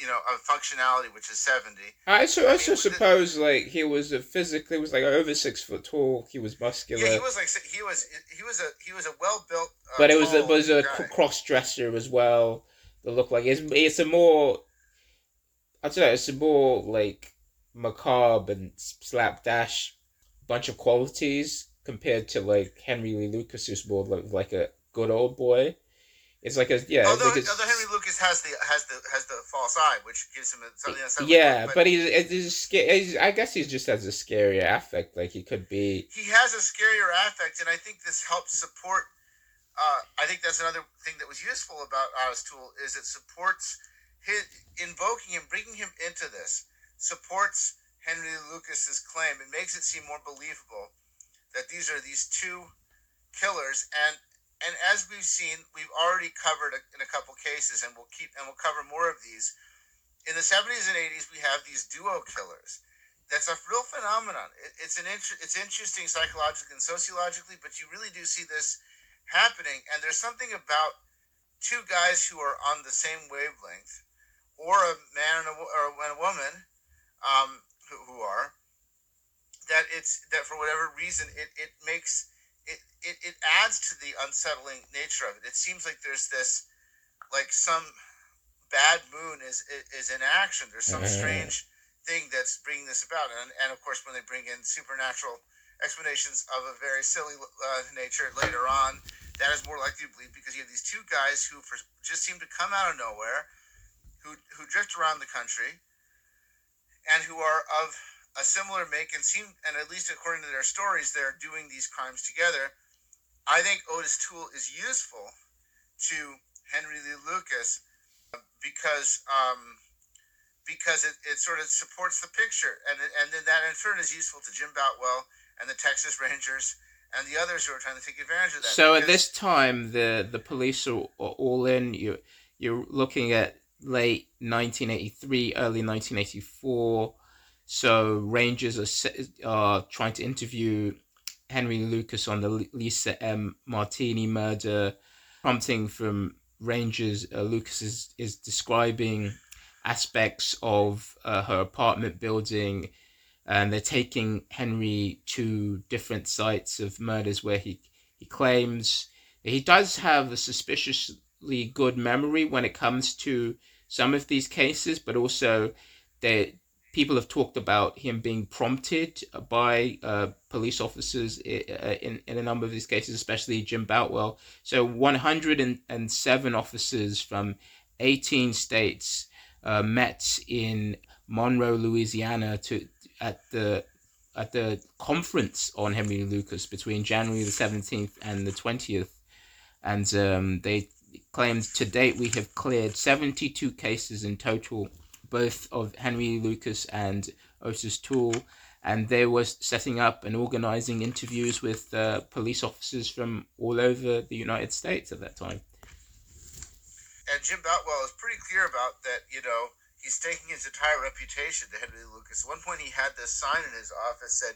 you know of functionality, which is seventy. I so I also suppose like he was a physically was like over six foot tall. He was muscular. Yeah, he was like he was he was a he was a well built. Uh, but it was a, was a cross dresser as well. That looked like it's it's a more. I don't know. It's a more like macabre and slapdash bunch of qualities compared to like Henry Lee Lucas, who's more like, like a good old boy. It's like a yeah. Although, like although Henry Lucas has the has the has the false eye, which gives him something. yeah, but, but he's, he's, he's I guess he just has a scarier affect. Like he could be. He has a scarier affect, and I think this helps support. Uh, I think that's another thing that was useful about Ottis Toole is it supports his invoking him, bringing him into this supports Henry Lucas's claim. It makes it seem more believable that these are these two killers, and and as we've seen, we've already covered a, in a couple cases, and we'll keep and we'll cover more of these. In the 70s and 80s, we have these duo killers. That's a real phenomenon. It, it's an int- it's interesting psychologically and sociologically, but you really do see this happening. And there's something about two guys who are on the same wavelength, or a man and a, or a woman um, who, who are that it's that for whatever reason it, it makes it, it, it adds to the unsettling nature of it. It seems like there's this, like some bad moon is is in action. There's some mm-hmm. strange thing that's bringing this about, and and of course when they bring in supernatural explanations of a very silly uh, nature later on, that is more likely to believe because you have these two guys who for, just seem to come out of nowhere, who who drift around the country, and who are of a similar make and seem, and at least according to their stories, they're doing these crimes together. I think Ottis Toole is useful to Henry Lee Lucas because um, because it, it sort of supports the picture, and and then that in turn is useful to Jim Boutwell and the Texas Rangers and the others who are trying to take advantage of that. So at this time, the the police are, all in. You you're looking at late 1983, early 1984 so Rangers are, are trying to interview Henry Lucas on the Lisa M. Martini murder, prompting from Rangers. Uh, Lucas is, is describing aspects of uh, her apartment building, and they're taking Henry to different sites of murders where he, he claims he does have a suspiciously good memory when it comes to some of these cases, but also they people have talked about him being prompted by uh, police officers uh, in, in a number of these cases, especially Jim Boutwell. So 107 officers from 18 states uh, met in Monroe, Louisiana, to at the at the conference on Henry Lucas between January the 17th and the 20th, and um, they claimed to date we have cleared 72 cases in total, both of Henry Lucas and Ottis Toole, and they were setting up and organizing interviews with uh, police officers from all over the United States at that time. And Jim Boutwell is pretty clear about that, you know, he's staking his entire reputation to Henry Lucas. At one point, he had this sign in his office said,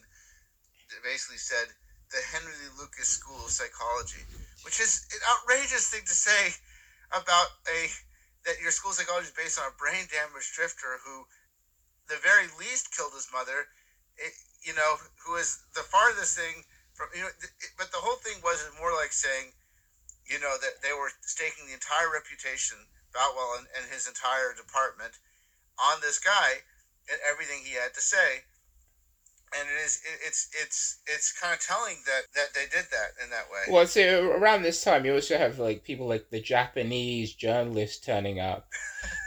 basically said, the Henry Lucas School of Psychology, which is an outrageous thing to say about a that your school psychology is based on a brain damaged drifter who, the very least, killed his mother. It, you know, who is the farthest thing from you know. But the whole thing was more like saying, you know, that they were staking the entire reputation, Boutwell and, and his entire department, on this guy and everything he had to say and it is it's it's it's kind of telling that that they did that in that way. Well so around this time you also have like people like the japanese journalists turning up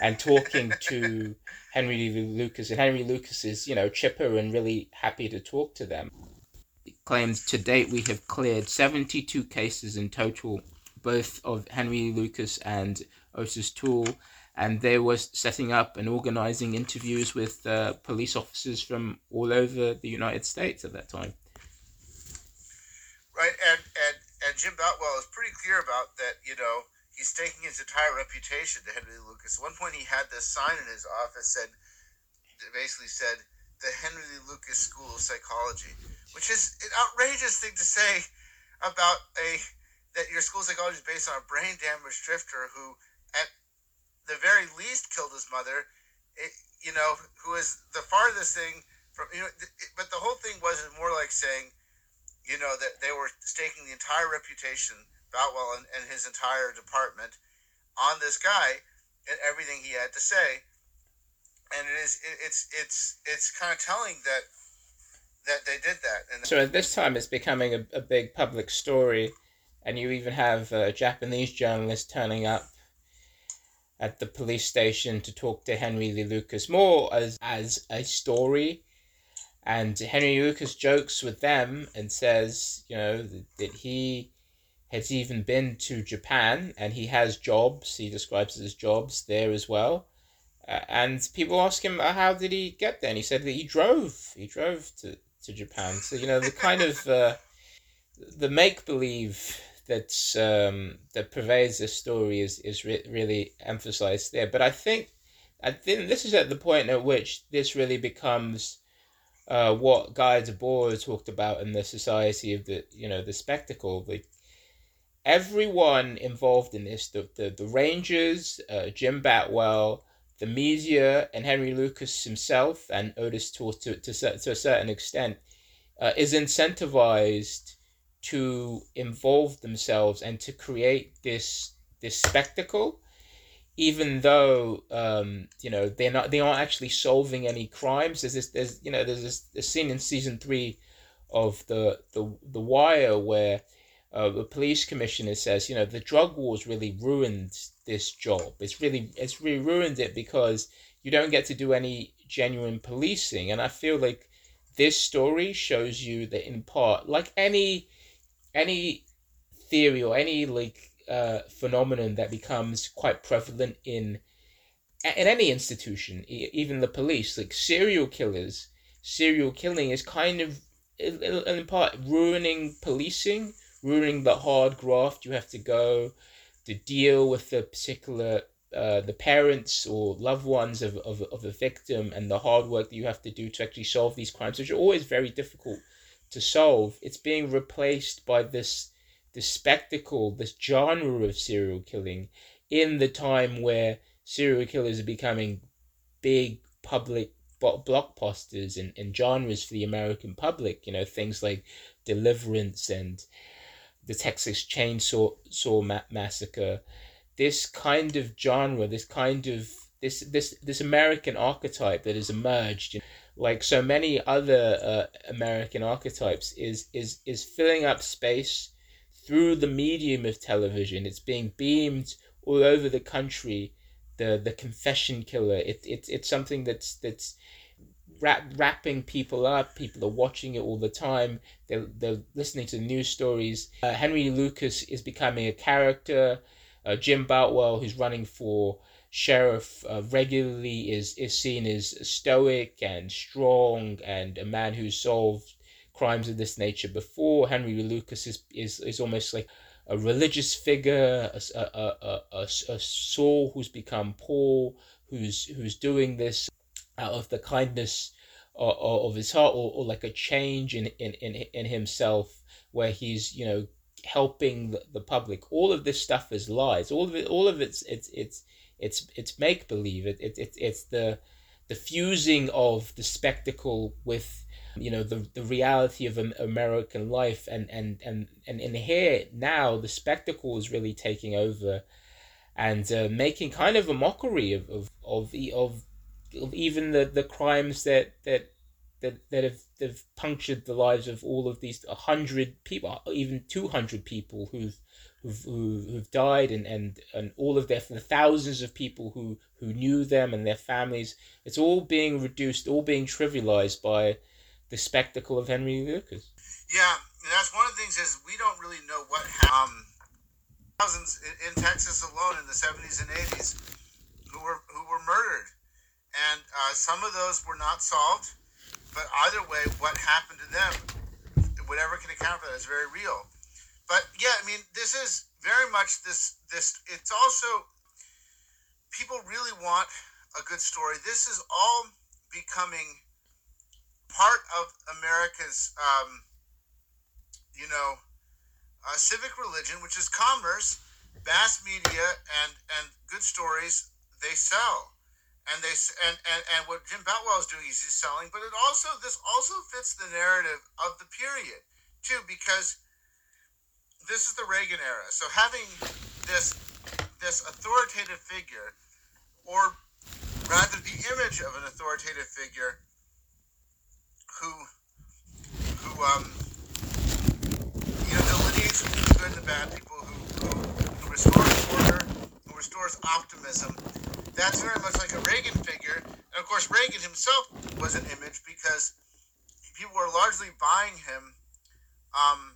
and talking to henry lucas and henry lucas is you know chipper and really happy to talk to them. Claims to date we have cleared 72 cases in total both of henry lucas and ottis toole and they were setting up and organizing interviews with uh, police officers from all over the United States at that time. Right, and and and Jim Boutwell is pretty clear about that. You know, he's staking his entire reputation to Henry Lucas. At one point, he had this sign in his office said, basically said, the Henry Lucas School of Psychology, which is an outrageous thing to say about a that your school psychology is based on a brain damaged drifter who at the very least killed his mother, it, you know, who is the farthest thing from, you know, but the whole thing was more like saying, you know, that they were staking the entire reputation, Boutwell and, and his entire department, on this guy and everything he had to say. And it is, it, it's, it's, it's kind of telling that, that they did that. And so at this time, it's becoming a, a big public story, and you even have uh, Japanese journalists turning up at the police station to talk to Henry Lee Lucas more as as a story. And Henry Lucas jokes with them and says, you know, that he has even been to Japan and he has jobs. He describes his jobs there as well. Uh, and people ask him, uh, how did he get there? And he said that he drove. He drove to, to Japan. So, you know, the kind of uh, the make believe that's um, that pervades the story is is re- really emphasized there. But I think I think this is at the point at which this really becomes uh, what Guy Debord talked about in the Society of the you know the spectacle. The everyone involved in this the the, the Rangers, uh, Jim Boutwell. the media, and Henry Lucas himself, and Ottis Toole to to, to a certain extent, uh, is incentivized to involve themselves and to create this this spectacle even though um, you know they're not they aren't actually solving any crimes. There's this there's you know there's this, this scene in season three of the the the wire where uh, the police commissioner says you know the drug wars really ruined this job. It's really it's really ruined it because you don't get to do any genuine policing. And i feel like this story shows you that in part like any any theory or any like uh, phenomenon that becomes quite prevalent in in any institution, even the police, like serial killers, serial killing is kind of in part ruining policing, ruining the hard graft you have to go to deal with the particular uh, the parents or loved ones of, of, of the victim and the hard work that you have to do to actually solve these crimes, which are always very difficult to solve. It's being replaced by this this spectacle, this genre of serial killing in the time where serial killers are becoming big public blockbusters and, and genres for the American public. You know, things like Deliverance and the Texas Chainsaw Saw Ma- Massacre. This kind of genre, this kind of this this this American archetype that has emerged like so many other uh, American archetypes, is is is filling up space through the medium of television. It's being beamed all over the country. The the confession killer. It, it it's something that's that's wrap, wrapping people up. People are watching it all the time. They're, they're listening to news stories. Uh, Henry Lucas is becoming a character. Uh, Jim Boutwell, who's running for sheriff, uh, regularly is is seen as stoic and strong and a man who solved crimes of this nature before. Henry Lucas is is, is almost like a religious figure, a, a, a, a, a Saul who's become Paul, who's who's doing this out of the kindness of, of his heart, or, or like a change in, in, in, in himself, where he's you know helping the, the public. All of this stuff is lies. All of it, all of it's it's it's it's it's make believe. It, it, it it's the the fusing of the spectacle with you know the the reality of American life and and and and in here now the spectacle is really taking over and uh, making kind of a mockery of of of, of, of even the, the crimes that that that, that have, have punctured the lives of all of these 100 people even 200 people who've who've, who've died and, and, and all of their the thousands of people who, who knew them and their families it's all being reduced all being trivialized by the spectacle of Henry Lucas. Yeah, that's one of the things is we don't really know what um, thousands in, in, Texas alone in the 70s and 80s who were who were murdered, and uh, some of those were not solved. But either way, what happened to them, whatever can account for that, is very real. But yeah, I mean, this is very much this this. It's also people really want a good story. This is all becoming part of America's, um, you know, uh, civic religion, which is commerce, mass media, and and good stories they sell, and they and and, and what Jim Boutwell is doing is he's selling, but it also this also fits the narrative of the period too because this is the Reagan era. So having this this authoritative figure, or rather the image of an authoritative figure who who um you know delineates the good and the bad people who who, who restores order, who restores optimism. That's very much like a Reagan figure, and of course Reagan himself was an image because people were largely buying him um,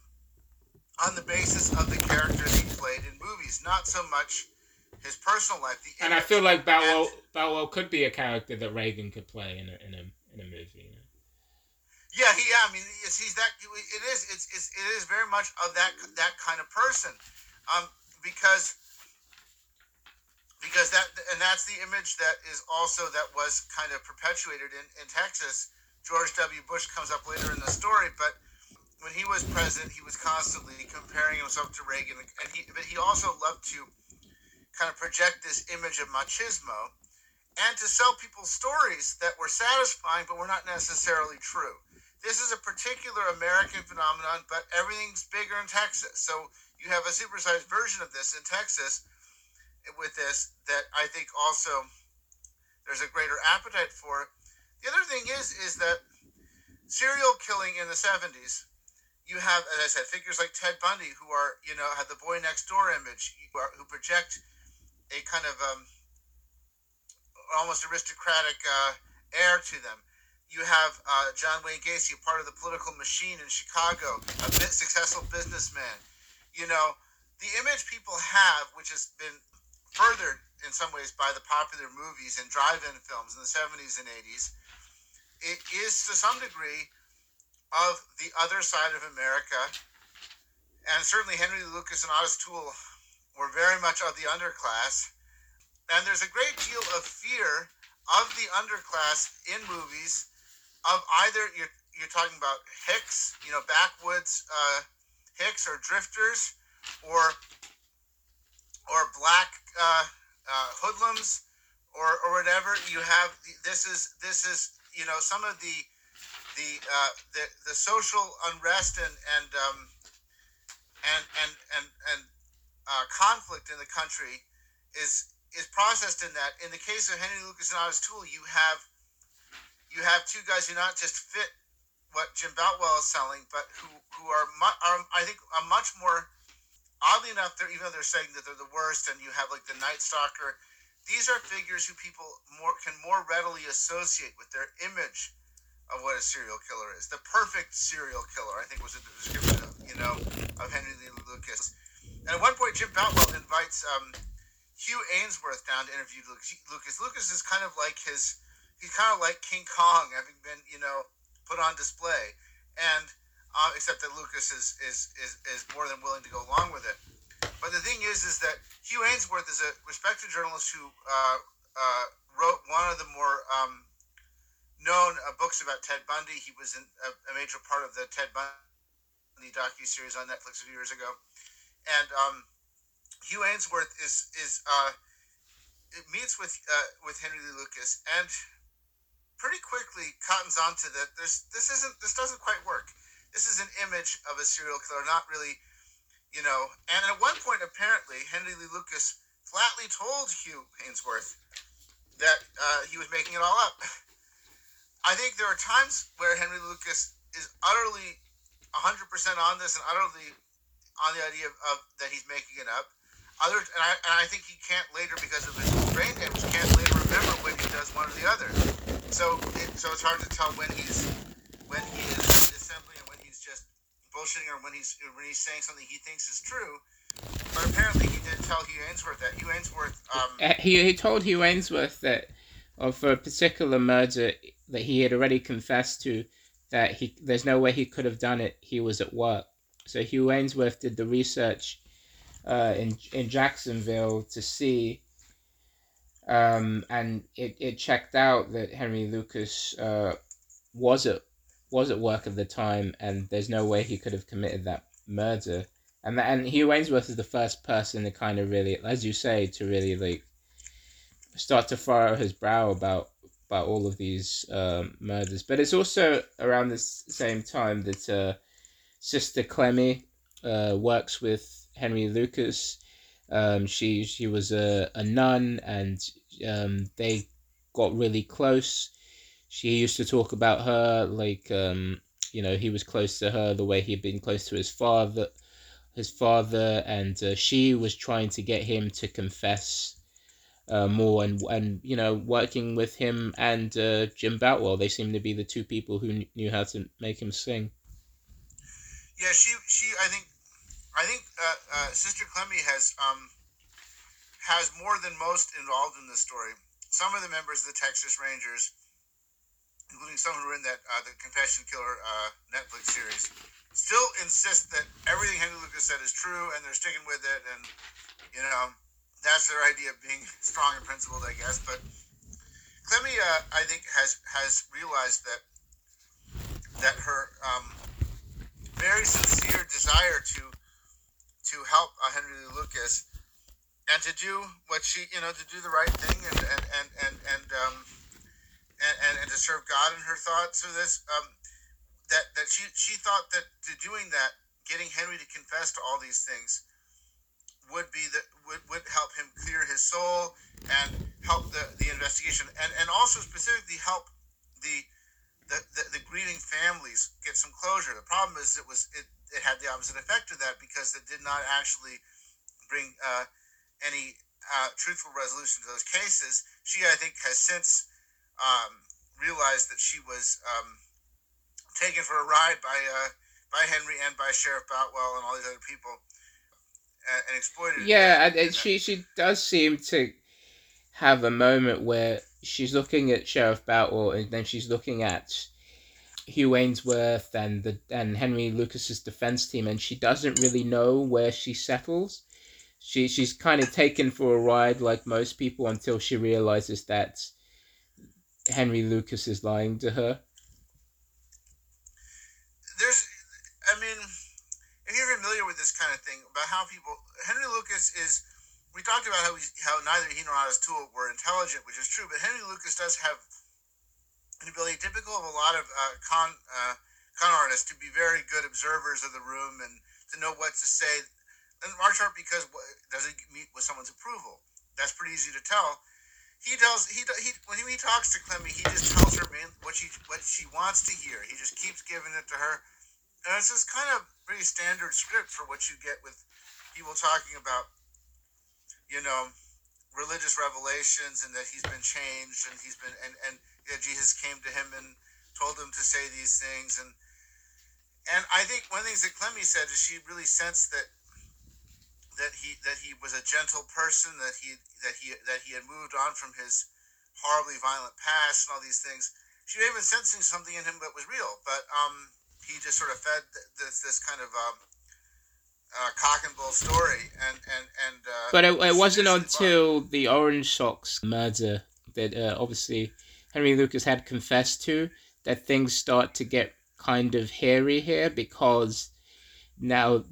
on the basis of the characters he played in movies, not so much his personal life. and I feel like Boutwell, Boutwell could be a character that Reagan could play in a, in a, in a movie. Yeah, he, yeah. I mean, it's, he's that. It is. It's, it's. It is very much of that that kind of person, um, because because that and that's the image that is also that was kind of perpetuated in in Texas. George W. Bush comes up later in the story, but when he was president, he was constantly comparing himself to Reagan, and he but he also loved to kind of project this image of machismo and to sell people stories that were satisfying but were not necessarily true this is a particular American phenomenon, but everything's bigger in Texas. So you have a supersized version of this in Texas with this that I think also there's a greater appetite for. The other thing is is that serial killing in the 70s, you have, as I said, figures like Ted Bundy who are, you know, have the boy next door image, who, are, who project a kind of um, almost aristocratic uh, air to them. You have uh, John Wayne Gacy, part of the political machine in Chicago, a successful businessman. You know, the image people have, which has been furthered in some ways by the popular movies and drive-in films in the 70s and 80s, it is to some degree of the other side of America. And certainly Henry Lucas and Ottis Toole were very much of the underclass. And there's a great deal of fear of the underclass in movies of either you're you're talking about hicks, you know, backwoods uh, hicks or drifters, or or black uh, uh, hoodlums, or or whatever. You have this is this is you know some of the the uh, the, the social unrest and and um, and and and and uh, conflict in the country is is processed in that. In the case of Henry Lucas and Ottis Toole, you have you have two guys who not just fit what Jim Boutwell is selling, but who who are, mu- are I think a much more oddly enough, they're even though they're saying that they're the worst, and you have like the Night Stalker. These are figures who people more can more readily associate with their image of what a serial killer is. The perfect serial killer, I think, was a description of you know of Henry Lee Lucas. And at one point, Jim Boutwell invites um, Hugh Aynesworth down to interview Lucas. Lucas is kind of like his, he's kind of like King Kong, having been, you know, put on display. And uh, except that Lucas is, is, is, is more than willing to go along with it. But the thing is, is that Hugh Aynesworth is a respected journalist who uh, uh, wrote one of the more um, known uh, books about Ted Bundy. He was in, a, a, major part of the Ted Bundy docu series on Netflix a few years ago, and um, Hugh Aynesworth is is uh, meets with uh, with Henry Lee Lucas and pretty quickly cottons onto that. This this isn't this doesn't quite work. This is an image of a serial killer, not really, you know. And at one point, apparently, Henry Lee Lucas flatly told Hugh Aynesworth that uh, he was making it all up. I think there are times where Henry Lucas is utterly 100% on this and utterly on the idea of, of that he's making it up. Other, and I, and I think he can't later because of his brain damage can't later remember when he does one or the other. So it, so it's hard to tell when he's when he is dissembling and when he's just bullshitting or when he's when he's saying something he thinks is true. But apparently he did tell Hugh Aynesworth that Hugh Aynesworth. Um, uh, he he told Hugh Aynesworth that of a particular murder that he had already confessed to that he there's no way he could have done it. He was at work. So Hugh Aynesworth did the research uh, in in Jacksonville to see, um, and it, it checked out that Henry Lucas uh, was at was at work at the time, and there's no way he could have committed that murder. And that, and Hugh Aynesworth is the first person to kind of really, as you say, to really like start to furrow his brow about about all of these um, murders. But it's also around the same time that uh, Sister Clemmy uh, works with Henry Lucas. Um, she she was a, a nun, and um, they got really close. She used to talk about her like um, you know he was close to her the way he'd been close to his father, his father, and uh, she was trying to get him to confess uh, more and and you know working with him and uh, Jim Boutwell. They seem to be the two people who knew how to make him sing. Yeah, she she I think I think uh, uh, Sister Clemmy has um, has more than most involved in this story. Some of the members of the Texas Rangers, including some who were in that uh, the Confession Killer uh, Netflix series, still insist that everything Henry Lucas said is true, and they're sticking with it, and you know that's their idea of being strong and principled, I guess. But Clemmy, uh, I think, has has realized that that her um, very sincere desire to to help Henry Lucas and to do what she, you know, to do the right thing and and and and and um, and, and, and to serve God in her thoughts of this. Um, that that she she thought that to doing that, getting Henry to confess to all these things would be that would, would help him clear his soul and help the, the investigation and, and also specifically help the, the, the, the grieving families get some closure. The problem is it was it, it had the opposite effect of that because it did not actually bring uh, any uh, truthful resolution to those cases. She, I think, has since um, realized that she was um, taken for a ride by uh, by Henry and by Sheriff Boutwell and all these other people and exploited. Yeah, and, she she does seem to have a moment where she's looking at Sheriff Boutwell and then she's looking at Hugh Aynesworth and the and Henry Lucas's defense team, and she doesn't really know where she settles. She she's kind of taken for a ride like most people until she realizes that Henry Lucas is lying to her. There's, I mean if you're familiar with this kind of thing about how people, Henry Lucas is. We talked about how he, how neither he nor O'Toole were intelligent, which is true, but Henry Lucas does have an ability typical of a lot of uh, con uh, con artists to be very good observers of the room and to know what to say. And Marchart, because does it meet with someone's approval? That's pretty easy to tell. He tells he, he when he talks to Clemmy, he just tells her what she what she wants to hear. He just keeps giving it to her and it's just kind of pretty standard script for what you get with people talking about, you know, religious revelations and that he's been changed and he's been and and yeah, Jesus came to him and told him to say these things and and I think one of the things that Clemmy said is she really sensed that that he that he was a gentle person, that he that he that he had moved on from his horribly violent past and all these things. She have been sensing something in him that was real, but um, he just sort of fed this this kind of um, uh, cock and bull story, and and and. Uh, but it, it wasn't until the Orange Socks murder that uh, obviously Henry Lucas had confessed to that things start to get kind of hairy here because now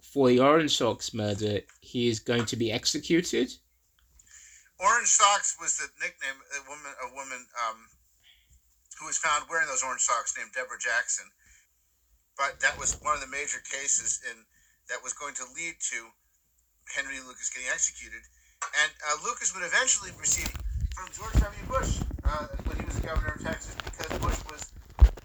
for the Orange Socks murder he is going to be executed. Orange Socks was the nickname a woman a woman um, who was found wearing those orange socks named Deborah Jackson. But that was one of the major cases in that was going to lead to Henry Lucas getting executed. And uh, Lucas would eventually receive from George W. Bush uh, when he was the governor of Texas because Bush was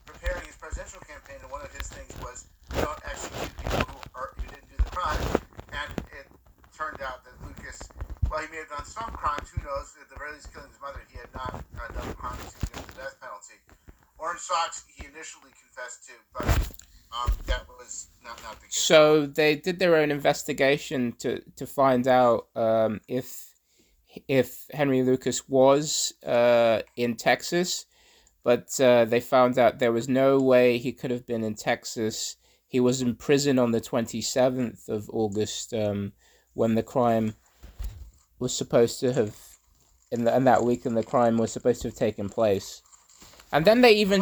preparing his presidential campaign, and one of his things was don't execute people who, are, who didn't do the crime. And it turned out that Lucas, well, he may have done some crimes, who knows? At the very least, killing his mother, he had not uh, done the crimes to give the death penalty. Orange Socks, he initially confessed to, but um, that was not, not the case. So they did their own investigation to to find out um, if if Henry Lucas was uh, in Texas, but uh, they found out there was no way he could have been in Texas. He was in prison on the twenty seventh of August um, when the crime was supposed to have in, the, in that week, and the crime was supposed to have taken place. And then they even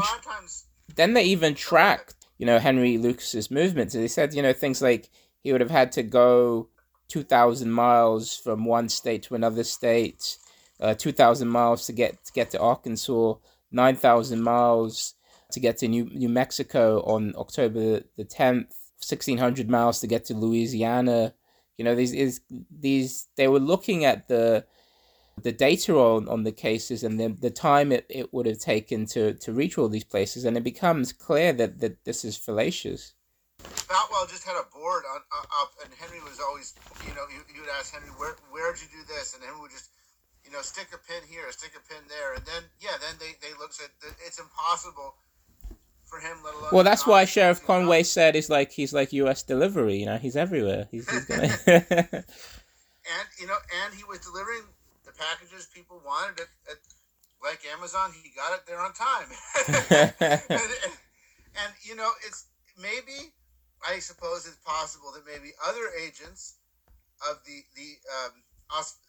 then they even tracked you know, Henry Lucas's movements. They said, you know, things like he would have had to go 2,000 miles from one state to another state, uh, 2,000 miles to get to get to Arkansas, 9,000 miles to get to New, New Mexico on October the 10th, 1,600 miles to get to Louisiana. You know, these is these they were looking at the the data on, on the cases and the, the time it, it would have taken to, to reach all these places, and it becomes clear that, that this is fallacious. Boutwell just had a board on, uh, up, and Henry was always, you know, would ask Henry, where where'd you do this? And Henry would just, you know, stick a pin here, stick a pin there, and then yeah, then they they looked at the, it's impossible for him, let alone. Well, that's why Sheriff Conway said he's like he's like U.S. delivery. You know, he's everywhere. He's, he's gonna. and you know, and he was delivering packages people wanted at like Amazon. He got it there on time. and, and, you know, it's maybe I suppose it's possible that maybe other agents of the the um,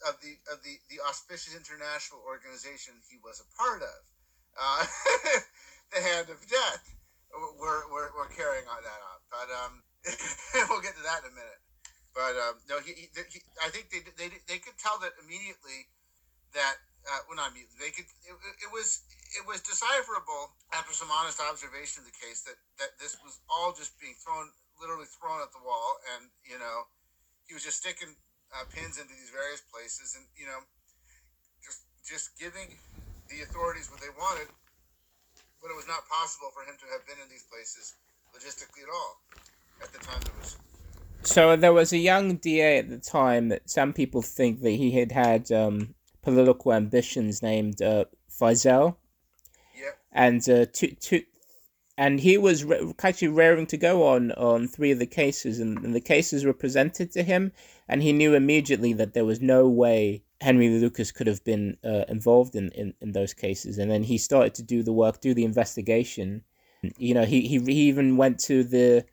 of the of the the auspicious international organization he was a part of, uh, the Hand of Death, we're, we're, we're carrying on that on. But um, we'll get to that in a minute. But um, no, he, he, he, I think they, they they could tell that immediately that uh, well not they could it, it, was it was decipherable after some honest observation of the case that that this was all just being thrown literally thrown at the wall and you know he was just sticking uh, pins into these various places and you know just just giving the authorities what they wanted but it was not possible for him to have been in these places logistically at all at the time there was so there was a young DA at the time that some people think that he had had um, political ambitions named uh, Feazell. Yeah. And uh, to, to, and he was re- actually raring to go on on three of the cases, and, and, the cases were presented to him, and he knew immediately that there was no way Henry Lucas could have been uh, involved in, in, in those cases. And then he started to do the work, do the investigation. You know, he, he, he even went to the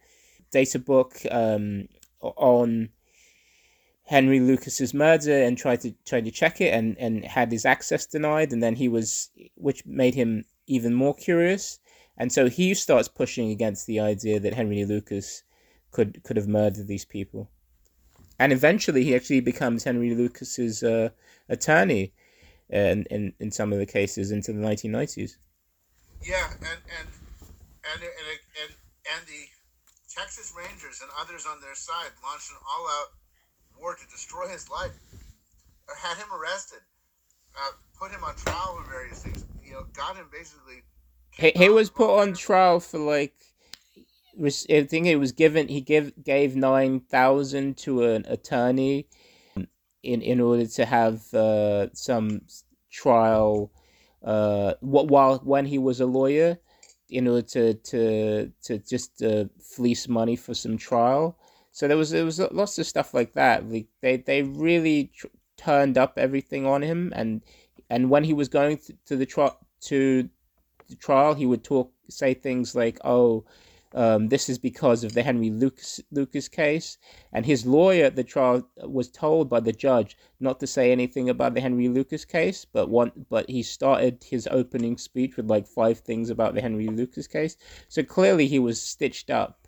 data book um, on Henry Lucas's murder and tried to try to check it and, and had his access denied and then he was which made him even more curious. And so he starts pushing against the idea that Henry Lucas could could have murdered these people. And eventually he actually becomes Henry Lucas's uh, attorney in, in in some of the cases into the 1990s yeah and and and and, and, and the Texas Rangers and others on their side launched an all-out war to destroy his life, or had him arrested, uh, put him on trial for various things. You know, got him basically. He, he was put on trial for like. I think it was given. He give gave nine thousand to an attorney, in in order to have uh, some trial. Uh, while when he was a lawyer, in order to to to just uh, fleece money for some trial. So there was there was lots of stuff like that. Like they they really tr- turned up everything on him, and and when he was going to the trial to the trial, he would talk say things like, "Oh." Um, this is because of the Henry Lucas Lucas case, and his lawyer at the trial was told by the judge not to say anything about the Henry Lucas case, but one but he started his opening speech with like five things about the Henry Lucas case. So clearly he was stitched up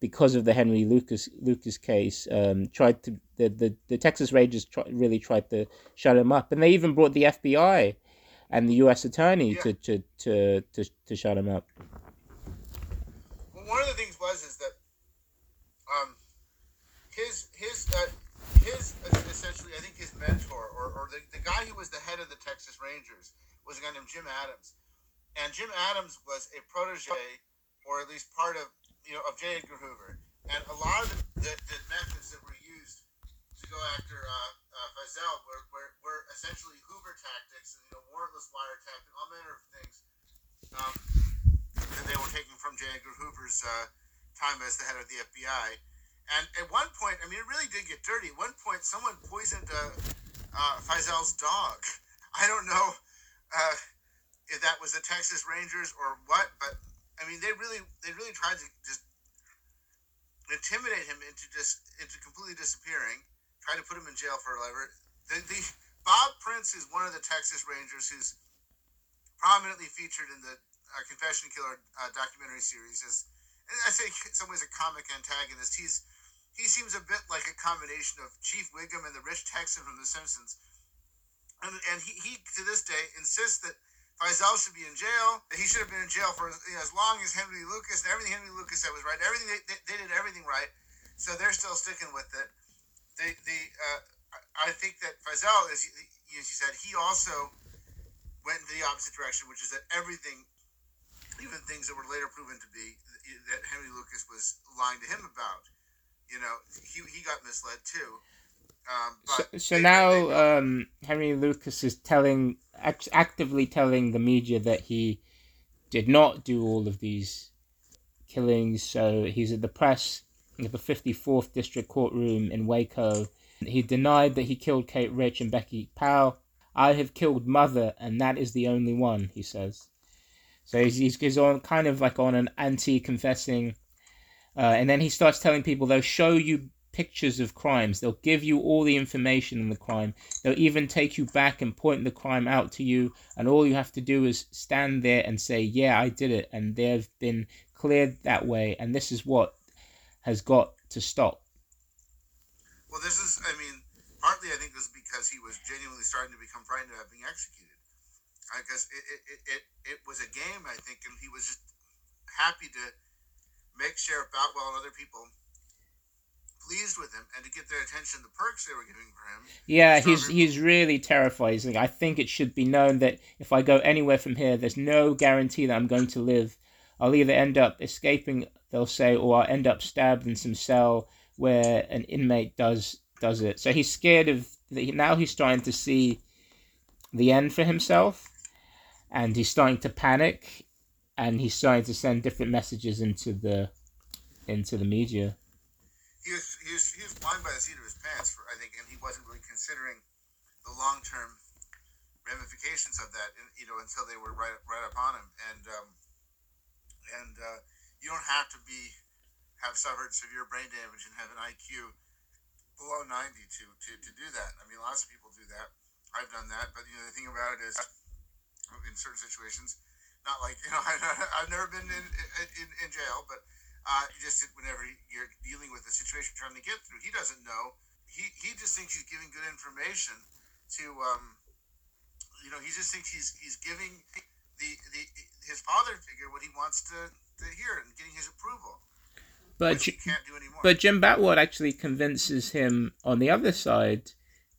because of the Henry Lucas Lucas case. Um, tried to the the, the Texas Rangers try, really tried to shut him up, and they even brought the FBI and the U.S. attorney yeah. to, to, to, to, to shut him up one of the things was is that um, his his uh, his essentially I think his mentor or, or the, the guy who was the head of the Texas Rangers was a guy named Jim Adams, and Jim Adams was a protege or at least part of you know of J. Edgar Hoover, and a lot of the, the, the methods that were used to go after uh, uh, Feazell were, were, were essentially Hoover tactics, and, you know warrantless wiretapping, all manner of things. Um, that they were taking from J. Edgar Hoover's uh, time as the head of the FBI. And at one point, I mean, it really did get dirty. At one point, someone poisoned uh, uh, Feazell's dog. I don't know uh, if that was the Texas Rangers or what, but I mean, they really, they really tried to just intimidate him into just into completely disappearing. Try to put him in jail for forever. The, the Bob Prince is one of the Texas Rangers who's prominently featured in the uh, Confession Killer uh, documentary series as I say in some ways a comic antagonist. He's he seems a bit like a combination of Chief Wiggum and the rich Texan from The Simpsons, and and he, he to this day insists that Feazell should be in jail. He should have been in jail for you know, as long as Henry Lucas. And everything Henry Lucas said was right. Everything they, they, they did everything right, so they're still sticking with it. The the uh, I think that Feazell as you, as you said, he also went in the opposite direction, which is that everything even things that were later proven to be that Henry Lucas was lying to him about. You know, he, he got misled too. Um, so, so they, now they um, Henry Lucas is telling, act- actively telling the media that he did not do all of these killings. So he's at the press at the 54th District Courtroom in Waco. He denied that he killed Kate Rich and Becky Powell. I have killed Mother, and that is the only one, he says. So he's, he's on kind of like on an anti-confessing, uh, and then he starts telling people they'll show you pictures of crimes. They'll give you all the information on the crime. They'll even take you back and point the crime out to you, and all you have to do is stand there and say, "Yeah, I did it," and they've been cleared that way. And this is what has got to stop. Well, this is, I mean, partly I think this is because he was genuinely starting to become frightened of being executed because it, it, it, it was a game, I think, and he was just happy to make Sheriff Boutwell and other people pleased with him and to get their attention, the perks they were giving for him. Yeah, he's he's really terrifying. I think it should be known that if I go anywhere from here, there's no guarantee that I'm going to live. I'll either end up escaping, they'll say, or I'll end up stabbed in some cell where an inmate does does it. So he's scared of now. He's trying to see the end for himself and he's starting to panic, and he's starting to send different messages into the into the media. He was he was, blind by the seat of his pants, for, I think, and he wasn't really considering the long term ramifications of that, you know, until they were right right upon him. And um, and uh, you don't have to be have suffered severe brain damage and have an IQ below 90 to, to, to do that. I mean, lots of people do that. I've done that, but you know, the thing about it is in certain situations. Not like you know, I've never been in in, in jail, but uh, just whenever you're dealing with a situation trying to get through, he doesn't know. He he just thinks he's giving good information to um, you know, he just thinks he's he's giving the the his father figure what he wants to to hear and getting his approval. But but Jim Boutwell actually convinces him on the other side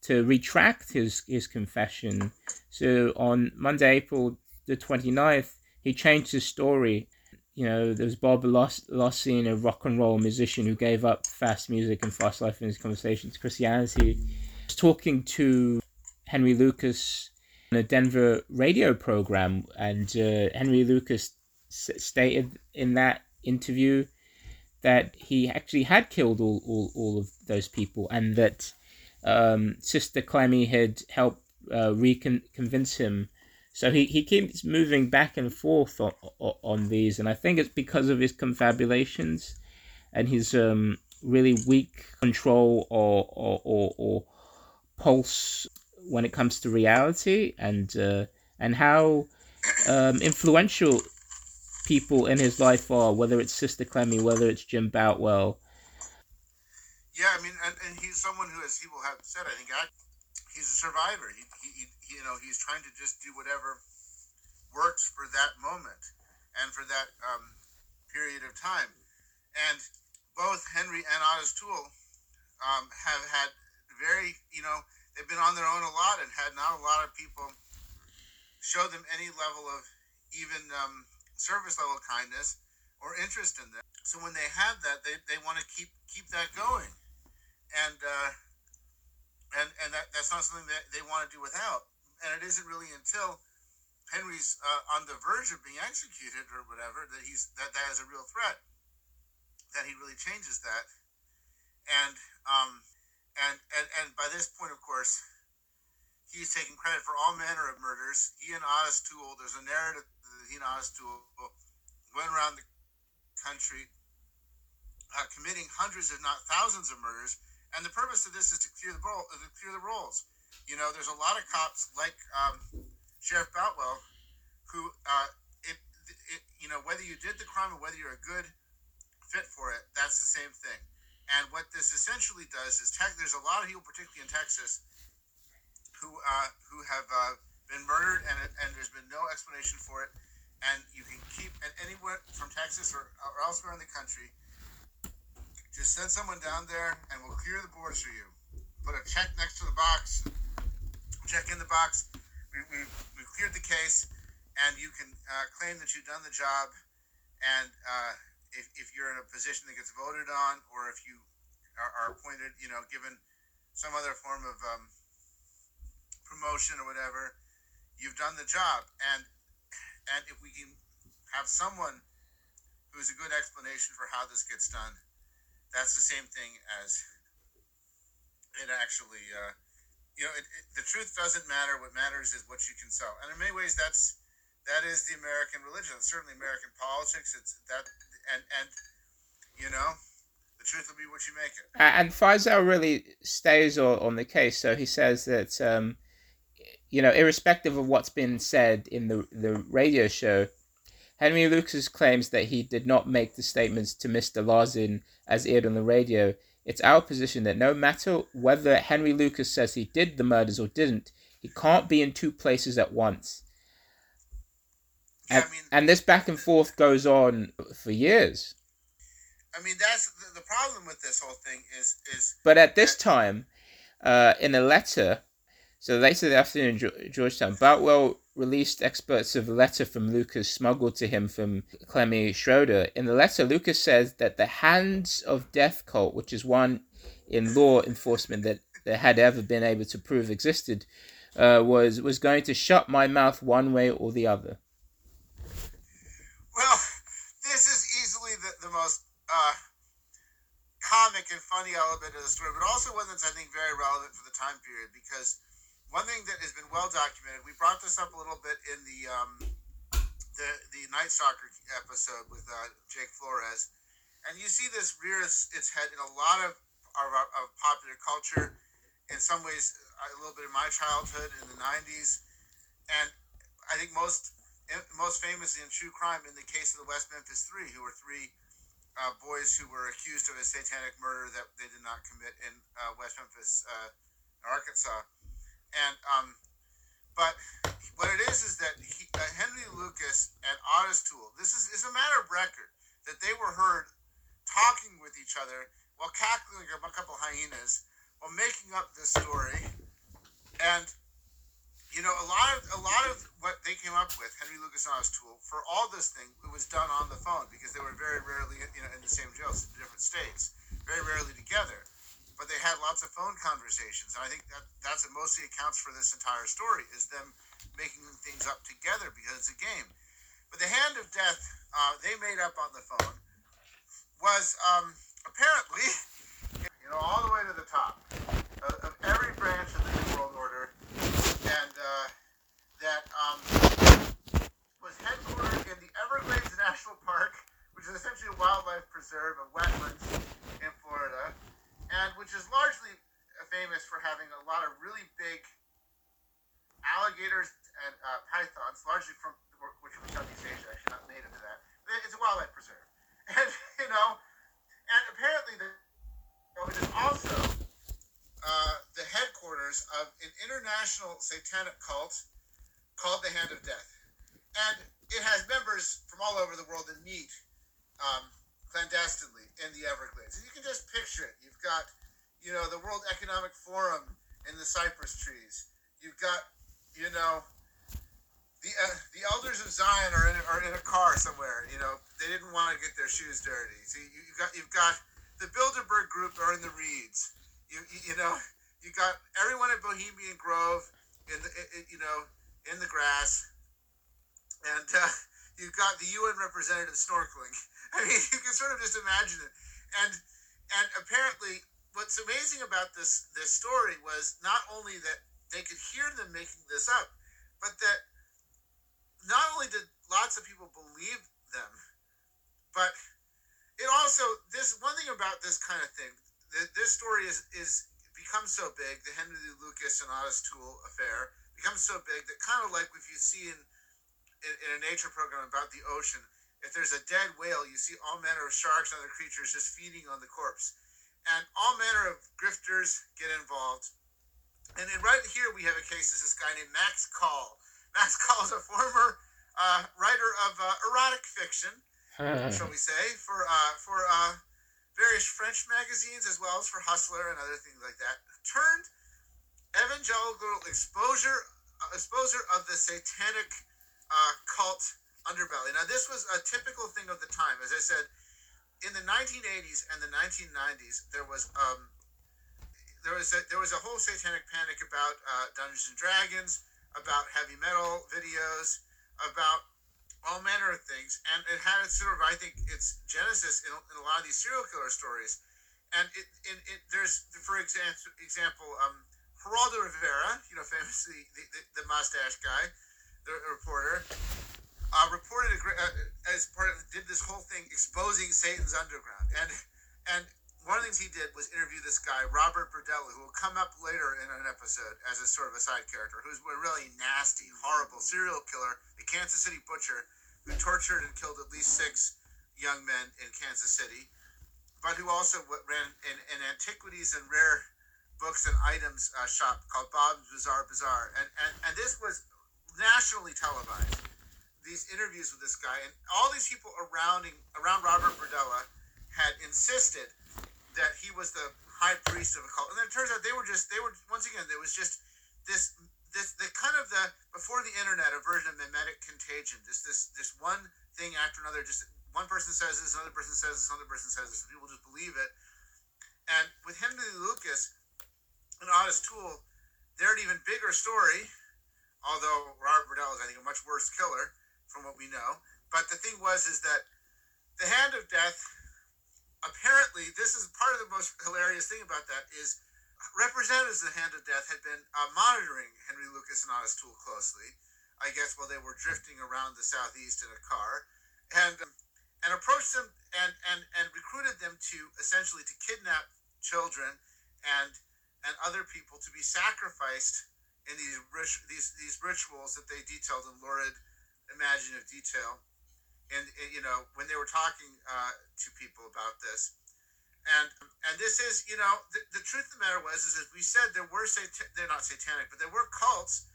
to retract his, his confession. So on Monday, April the 29th, he changed his story. You know, there was Bob Larson, a rock and roll musician who gave up fast music and fast life in his conversation to Christianity. He was talking to Henry Lucas on a Denver radio program, and uh, Henry Lucas s- stated in that interview that he actually had killed all, all, all of those people and that um, Sister Clemmy had helped uh, reconvince him. So he, he keeps moving back and forth on, on these, and I think it's because of his confabulations and his um, really weak control or, or, or, or pulse when it comes to reality and uh, and how um, influential people in his life are, whether it's Sister Clemmy, whether it's Jim Boutwell. Yeah, I mean, and, and he's someone who, as people have said, I think I, he's a survivor. He, you know, he's trying to just do whatever works for that moment and for that um, period of time. And both Henry and Ottis Toole um, have had very, you know, they've been on their own a lot and had not a lot of people show them any level of even um, service level kindness or interest in them. So when they have that, they, they want to keep keep that going, and uh, and and that, that's not something that they want to do without. And it isn't really until Henry's uh, on the verge of being executed or whatever that he's that that is a real threat that he really changes that. And um, and and and by this point, of course, he's taking credit for all manner of murders. He and Ottis Toole, there's a narrative that he and Ottis Toole went around the country uh, committing hundreds, if not thousands, of murders. And the purpose of this is to clear the role, to clear the rolls. You know, there's a lot of cops like um, Sheriff Boutwell who, uh, it, it, you know, whether you did the crime or whether you're a good fit for it, that's the same thing. And what this essentially does is, tech, there's a lot of people, particularly in Texas, who uh, who have uh, been murdered, and and there's been no explanation for it. And you can keep and anywhere from Texas or, or elsewhere in the country, just send someone down there, and we'll clear the borders for you. Put a check next to the box. Check in the box. We, we, we cleared the case, and you can uh, claim that you've done the job. And uh, if, if you're in a position that gets voted on, or if you are, are appointed, you know, given some other form of um, promotion or whatever, you've done the job. And and if we can have someone who is a good explanation for how this gets done, that's the same thing as it actually. Uh, you know, it, it, the truth doesn't matter. What matters is what you can sell. And in many ways, that's that is the American religion. It's certainly American politics. It's that, and and you know, the truth will be what you make it. And Feazell really stays on, the case. So he says that um, you know, irrespective of what's been said in the, the radio show, Henry Lucas claims that he did not make the statements to Mr. Larson as aired on the radio. It's our position that no matter whether Henry Lucas says he did the murders or didn't, he can't be in two places at once. Yeah, and, I mean, and this back and forth goes on for years. I mean, that's the, the problem with this whole thing is is. But at this time, uh, in a letter so later that afternoon in Georgetown, Boutwell released experts of a letter from Lucas smuggled to him from Clemmy Schroeder. In the letter, Lucas says that the Hands of Death cult, which is one in law enforcement that there had ever been able to prove existed, uh, was was going to shut my mouth one way or the other. Well, this is easily the, the most uh, comic and funny element of the story, but also one that's I think very relevant for the time period because one thing that has been well documented, we brought this up a little bit in the um, the the Night Stalker episode with uh, Jake Flores, and you see this rear its, its head in a lot of, of, popular culture. In some ways, a little bit in my childhood in the '90s, and I think most most famously in true crime in the case of the West Memphis Three, who were three uh, boys who were accused of a satanic murder that they did not commit in uh, West Memphis, uh, Arkansas. And um, but what it is is that he, uh, Henry Lucas and Ottis Toole. This is is a matter of record that they were heard talking with each other while cackling like a couple hyenas while making up this story. And you know, a lot of a lot of what they came up with, Henry Lucas and Ottis Toole, for all this thing, it was done on the phone because they were very rarely, you know, in the same jails in different states, very rarely together but they had lots of phone conversations. And I think that that's what mostly accounts for this entire story is them making things up together because it's a game. But the hand of death, uh, they made up on the phone was um, apparently, you know, all the way to the top of, of every branch of the New World Order, and uh, that um, was headquartered in the Everglades National Park, which is essentially a wildlife preserve of wetlands in Florida, and which is largely famous for having a lot of really big alligators and uh, pythons, largely from which from Southeast Asia, actually not native to that. It's a wildlife preserve, and you know, and apparently the it is also uh, the headquarters of an international satanic cult called the Hand of Death, and it has members from all over the world that meet um, clandestinely in the Everglades. And you can just picture it. You've got, you know, the World Economic Forum in the cypress trees. You've got, you know, the uh, the elders of Zion are in are in a car somewhere. You know, they didn't want to get their shoes dirty. See, you, you got you've got the Bilderberg group are in the reeds. You you, you know, you got everyone at Bohemian Grove in the in, you know in the grass, and uh, you've got the UN representative snorkeling. I mean, you can sort of just imagine it, and and apparently, what's amazing about this this story was not only that they could hear them making this up, but that not only did lots of people believe them, but it also this one thing about this kind of thing. that This story is is becomes so big. The Henry Lucas and Ottis Toole affair becomes so big that kind of like if you see in, in in a nature program about the ocean, if there's a dead whale, you see all manner of sharks and other creatures just feeding on the corpse, and all manner of grifters get involved. And then right here we have a case. of this guy named Max Call Max Call is a former uh, writer of uh, erotic fiction, shall we say, for uh, for uh, various French magazines as well as for Hustler and other things like that. Turned evangelical exposure uh, exposure of the satanic uh, cult underbelly. Now, this was a typical thing of the time. As I said, in the 1980s and the 1990s, there was um, there was a, there was a whole satanic panic about Dungeons and Dragons about heavy metal videos, about all manner of things, and it had its sort of, I think, its genesis in, in a lot of these serial killer stories. And it, it, it there's, for example, example, um, Geraldo Rivera, you know, famously the, the, the mustache guy, the reporter, uh, reported uh, as part of did this whole thing exposing Satan's underground, and and one of the things he did was interview this guy, Robert Berdella, who will come up later in an episode as a sort of a side character, who's a really nasty, horrible serial killer, a Kansas City butcher who tortured and killed at least six young men in Kansas City, but who also ran an, an antiquities and rare books and items uh, shop called Bob's Bizarre Bazaar. And, and, and this was nationally televised, these interviews with this guy. And all these people around, around Robert Berdella had insisted – that he was the high priest of a cult. And then it turns out they were just they were once again there was just this this the kind of the before the internet a version of mimetic contagion. This this this one thing after another. Just one person says this, another person says this, another person says this, and people just believe it. And with Henry Lucas and Ottis Toole, they're an even bigger story. Although Robert Berdella is, I think, a much worse killer from what we know. But the thing was is that the Hand of Death apparently, this is part of the most hilarious thing about that is representatives of the Hand of Death had been uh, monitoring Henry Lucas and Ottis Toole closely. I guess while they were drifting around the southeast in a car, and um, and approached them and and and recruited them to essentially to kidnap children and and other people to be sacrificed in these rich, these these rituals that they detailed in lurid, imaginative detail. And, and you know when they were talking uh, to people about this. And and this is you know the, the truth of the matter was is as we said there were sat- they're not satanic but there were cults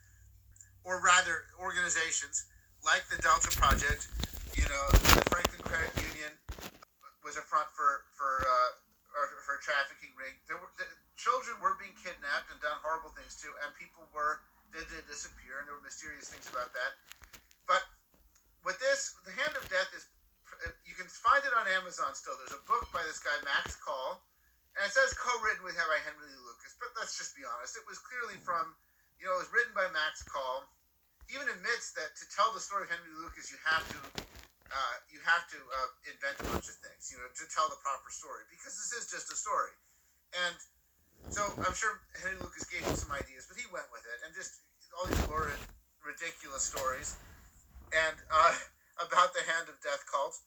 or rather organizations like the delta project you know the franklin credit union was a front for for uh, for a trafficking ring. There were the, children were being kidnapped and done horrible things to and people were they did disappear and there were mysterious things about that with this, The Hand of Death is you can find it on Amazon still. There's a book by this guy Max Call, and it says co-written with by Henry Lee Lucas. But let's just be honest, it was clearly from you know it was written by Max Call. He Even admits that to tell the story of Henry Lucas, you have to uh, you have to uh, invent a bunch of things, you know, to tell the proper story because this is just a story. And so I'm sure Henry Lucas gave him some ideas, but he went with it and just all these lurid, ridiculous stories and uh, about the Hand of Death cult.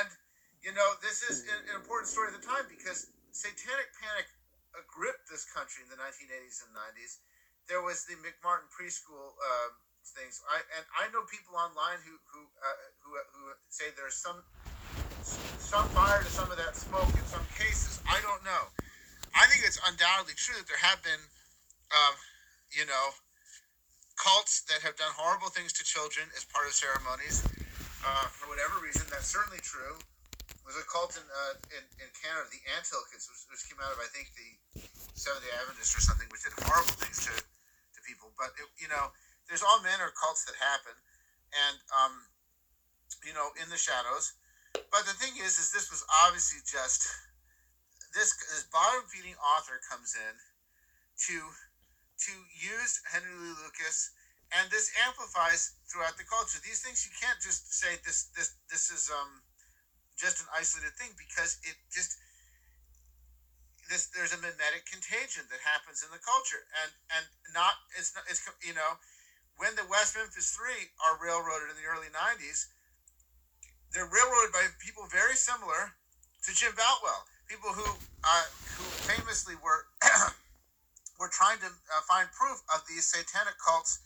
And you know, this is an, an important story of the time because satanic panic gripped this country in the 1980s and 90s. There was the McMartin preschool um, things. I and I know people online who who uh, who, who say there's some some fire to some of that smoke in some cases. I don't know. I think it's undoubtedly true that there have been, um, you know, cults that have done horrible things to children as part of ceremonies. Uh, for whatever reason, that's certainly true There's a cult in, uh, in, in Canada, the Anthill Kids, which, which, came out of I think the Seventh Day Adventist or something, which did horrible things to, to people. But it, you know, there's all manner of cults that happen, and um, you know, in the shadows. But the thing is, is this was obviously just this this bottom feeding author comes in to to use Henry Lee Lucas and this amplifies throughout the culture. These things you can't just say this this this is um just an isolated thing because it just this there's a mimetic contagion that happens in the culture and and not it's not it's you know when the West Memphis Three are railroaded in the early '90s, they're railroaded by people very similar to Jim Boutwell, people who uh, who famously were were trying to uh, find proof of these satanic cults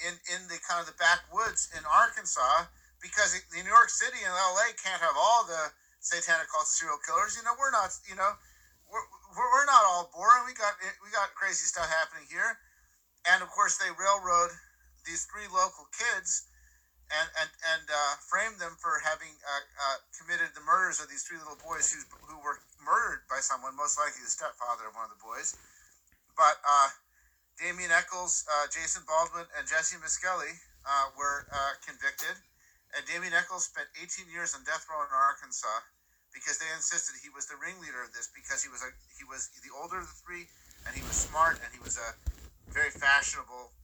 in in the kind of the backwoods in Arkansas because New York City and LA can't have all the satanic cults of serial killers. You know, we're not. You know, we're, we're not all boring. We got we got crazy stuff happening here, and of course they railroad these three local kids. And, and, and uh, framed them for having uh, uh, committed the murders of these three little boys who, who were murdered by someone, most likely the stepfather of one of the boys. But uh, Damien Echols, uh, Jason Baldwin, and Jesse Misskelley uh, were convicted and Damien Echols spent 18 years on death row in Arkansas because they insisted he was the ringleader of this because he was a he was the older of the three and he was smart and he was a very fashionable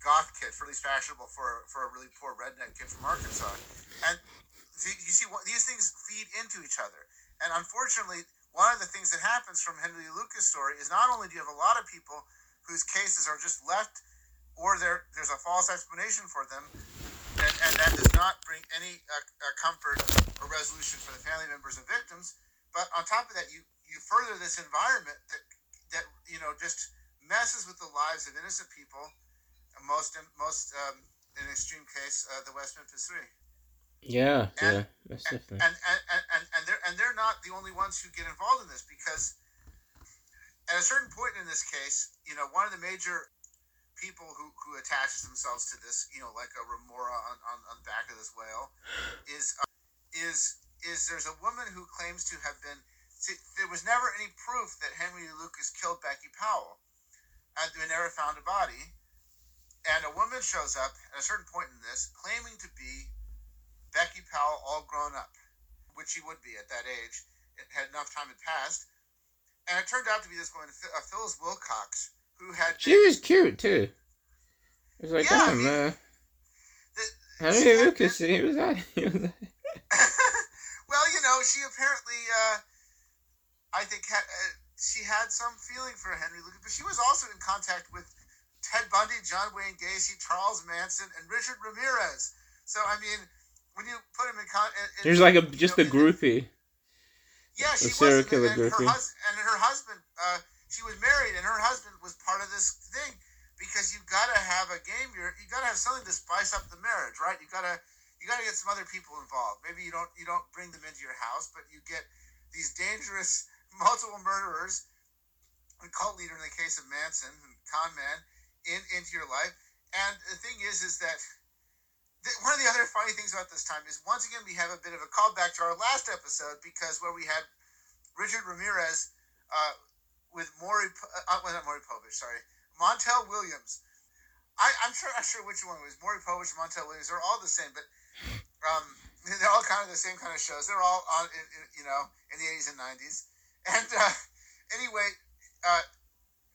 goth kid, for at least fashionable for for a really poor redneck kid from Arkansas. And you see, these things feed into each other. And unfortunately, one of the things that happens from Henry Lucas' story is not only do you have a lot of people whose cases are just left, or there there's a false explanation for them, and, and that does not bring any uh, uh, comfort or resolution for the family members of victims. But on top of that, you you further this environment that that you know just messes with the lives of innocent people. Most most um, in extreme case, uh, the West Memphis Three. Yeah, and, yeah, and, and, and, and, and they're and they're not the only ones who get involved in this because at a certain point in this case, you know, one of the major people who, who attaches themselves to this, you know, like a remora on, on, on the back of this whale, is uh, is is there's a woman who claims to have been. See, there was never any proof that Henry Lucas killed Becky Powell, and we never found a body. And a woman shows up at a certain point in this, claiming to be Becky Powell, all grown up, which she would be at that age. It had enough time had passed, and it turned out to be this woman, uh, Phyllis Wilcox, who had. She was cute too. It was like, yeah, damn, uh, Henry Lucas, he was that. well, you know, she apparently, uh, I think, had, uh, she had some feeling for Henry Lucas, but she was also in contact with Ted Bundy, John Wayne Gacy, Charles Manson, and Richard Ramirez. So, I mean, when you put him in there's like a just know, a groupie. Yeah, she was, and, and, her hus- and her husband. Uh, she was married and her husband was part of this thing because you've got to have a game. You're you got to have something to spice up the marriage, right? You got to you got to get some other people involved. Maybe you don't you don't bring them into your house, but you get these dangerous multiple murderers, a cult leader in the case of Manson and con man, in into your life. And the thing is, is that one of the other funny things about this time is once again we have a bit of a callback to our last episode because where we had Richard Ramirez uh, with Maury, uh, well, not Maury Povich, sorry, Montel Williams. I, I'm sure I'm sure which one it was Maury Povich, Montel Williams. They're all the same, but um, they're all kind of the same kind of shows. They're all on, in, in, you know, in the 80s and 90s. And uh, anyway, uh,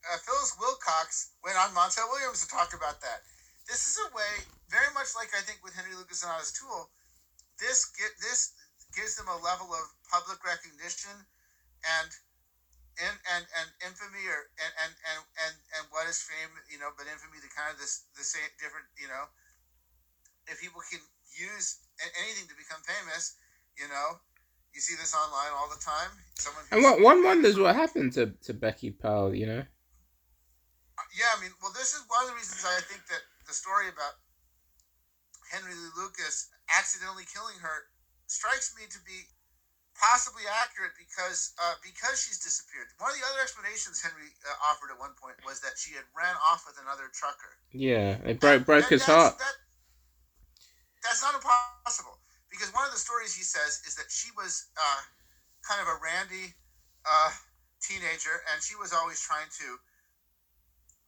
uh, Phyllis Wilcox went on Montel Williams to talk about that. This is a way, very much like I think with Henry Lucas and Ottis Toole, this get this gives them a level of public recognition and and and, and infamy or and, and and and and what is fame you know but infamy the kind of this the same different you know. If people can use anything to become famous you know you see this online all the time. Someone and what, one wonders what happened to, to becky powell you know? Uh, yeah i mean well this is one of the reasons i think that the story about henry lee lucas accidentally killing her strikes me to be possibly accurate because uh, because she's disappeared. One of the other explanations Henry uh, offered at one point was that she had ran off with another trucker. Yeah, it broke broke that, his heart. That, that's not impossible because one of the stories he says is that she was uh, kind of a randy uh, teenager and she was always trying to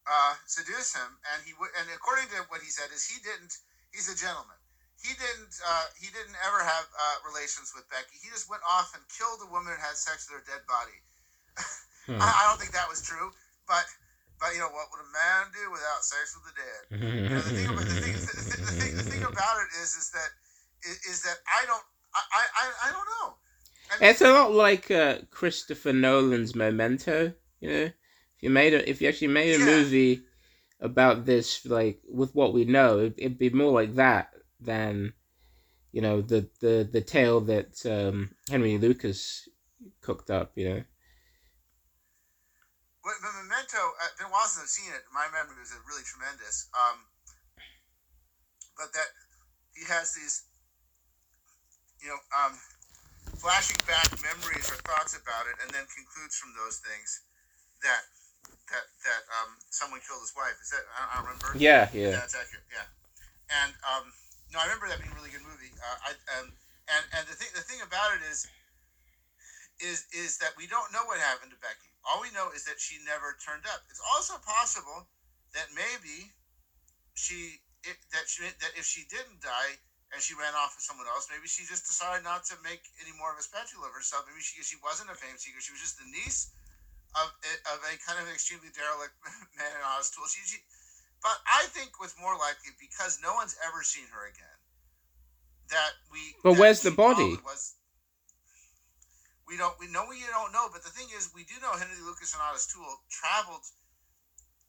uh, seduce him and he would and according to what he said is he didn't he's a gentleman he didn't uh, he didn't ever have uh, relations with Becky. He just went off and killed a woman and had sex with her dead body. hmm. I, I, don't think that was true, but but you know what would a man do without sex with the dead? you know, the, thing about, the, thing, the, the, thing, the thing about it is is that is, is that I don't I, I, I don't know. I mean, it's a lot like uh, Christopher Nolan's Memento. You know, if you made a if you actually made a yeah. movie about this, like with what we know, it, it'd be more like that than you know the the the tale that um, Henry Lucas cooked up. You know. But, but Memento, uh, been while since I've seen it. My memory was really tremendous. Um, but that he has these, you know, um, flashing back memories or thoughts about it, and then concludes from those things that that that um, someone killed his wife. Is that I don't remember? Yeah, yeah. That's accurate. Yeah, and um, no, I remember that being a really good movie. Uh, I, um, and and the thing the thing about it is is is that we don't know what happened to Becky. All we know is that she never turned up. It's also possible that maybe she it, that she that if she didn't die and she ran off with someone else, maybe she just decided not to make any more of a spectacle of herself. Maybe she she wasn't a fame seeker. She was just the niece of of a kind of extremely derelict man in a hospital. She, she but I think what's more likely because no one's ever seen her again. That we. But that where's the body? Was, we don't. We know we don't know. But the thing is, we do know Henry Lucas and Ottis Toole traveled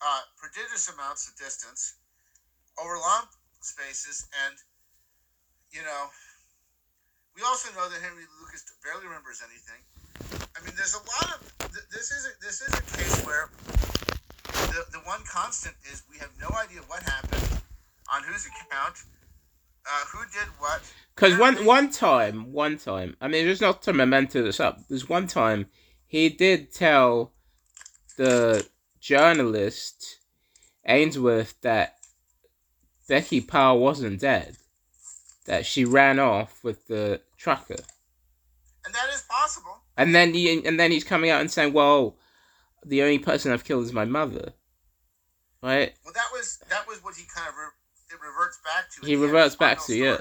uh, prodigious amounts of distance over long spaces, and you know, we also know that Henry Lucas barely remembers anything. I mean, there's a lot of this is a, this is a case where the, the one constant is we have no idea what happened, on whose account, uh, who did what. Because one one time, one time, I mean, just not to memento this up. There's one time he did tell the journalist Aynesworth that Becky Powell wasn't dead, that she ran off with the trucker. And that is possible. And then he, and then he's coming out and saying, "Well, the only person I've killed is my mother." Right. Well, that was that was what he kind of re- it reverts back to. He reverts back to story. yeah.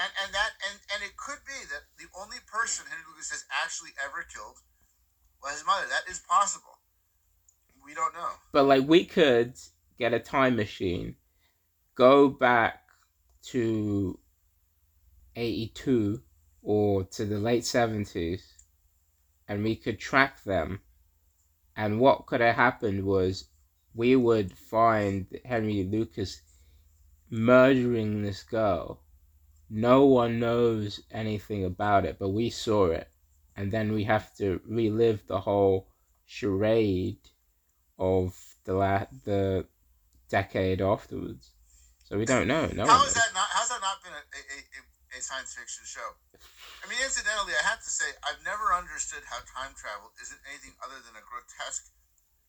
And and that and and it could be that the only person Henry Lucas has actually ever killed was his mother. That is possible. We don't know. But like we could get a time machine, go back to eighty two or to the late seventies, and we could track them. And what could have happened was we would find Henry Lucas murdering this girl. No one knows anything about it, but we saw it. And then we have to relive the whole charade of the la- the decade afterwards. So we don't know. No How is that not? How's that not been a, a, a, science fiction show? I mean, incidentally, I have to say I've never understood how time travel isn't anything other than a grotesque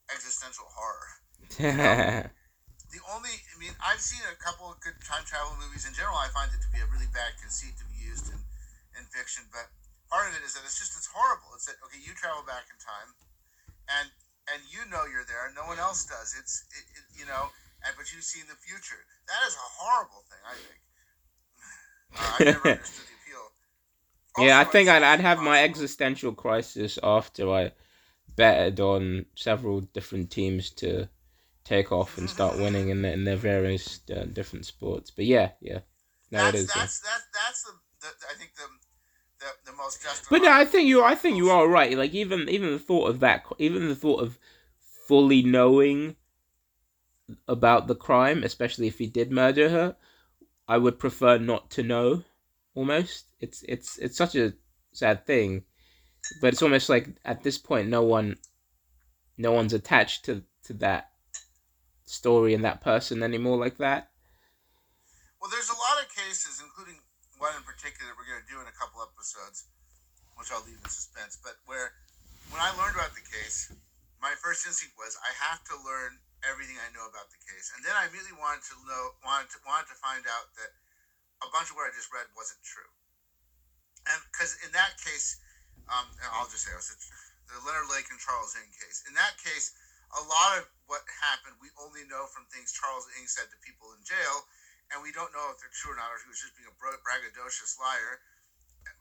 existential horror. the only, I mean, I've seen a couple of good time travel movies. In general, I find it to be a really bad conceit to be used in, in fiction. But part of it is that it's just it's horrible. It's that okay, you travel back in time, and and you know you're there, and no one else does. It's it, it, you know, and but you see in the future. That is a horrible thing. I think. Uh, I never understood the appeal. Also, yeah, I think I'd, I'd have my existential crisis after I betted on several different teams to take off and start winning in, in their various uh, different sports. But yeah, yeah, no, that's, it is. That's yeah. that's that's the the, I think the the, the most justified. But no, I think you. I think you are right. Like even even the thought of that, even the thought of fully knowing about the crime, especially if he did murder her, I would prefer not to know. Almost, it's it's it's such a sad thing, but it's almost like at this point, no one, no one's attached to to that story and that person anymore like that. Well, there's a lot of cases, including one in particular we're going to do in a couple episodes, which I'll leave in suspense. But where, when I learned about the case, my first instinct was I have to learn everything I know about the case, and then I immediately wanted to know wanted to wanted to find out that a bunch of what I just read wasn't true. And because in that case, um, I'll just say it was the Leonard Lake and Charles Ng case. In that case, a lot of what happened we only know from things Charles Ng said to people in jail, and we don't know if they're true or not, or if he was just being a braggadocious liar.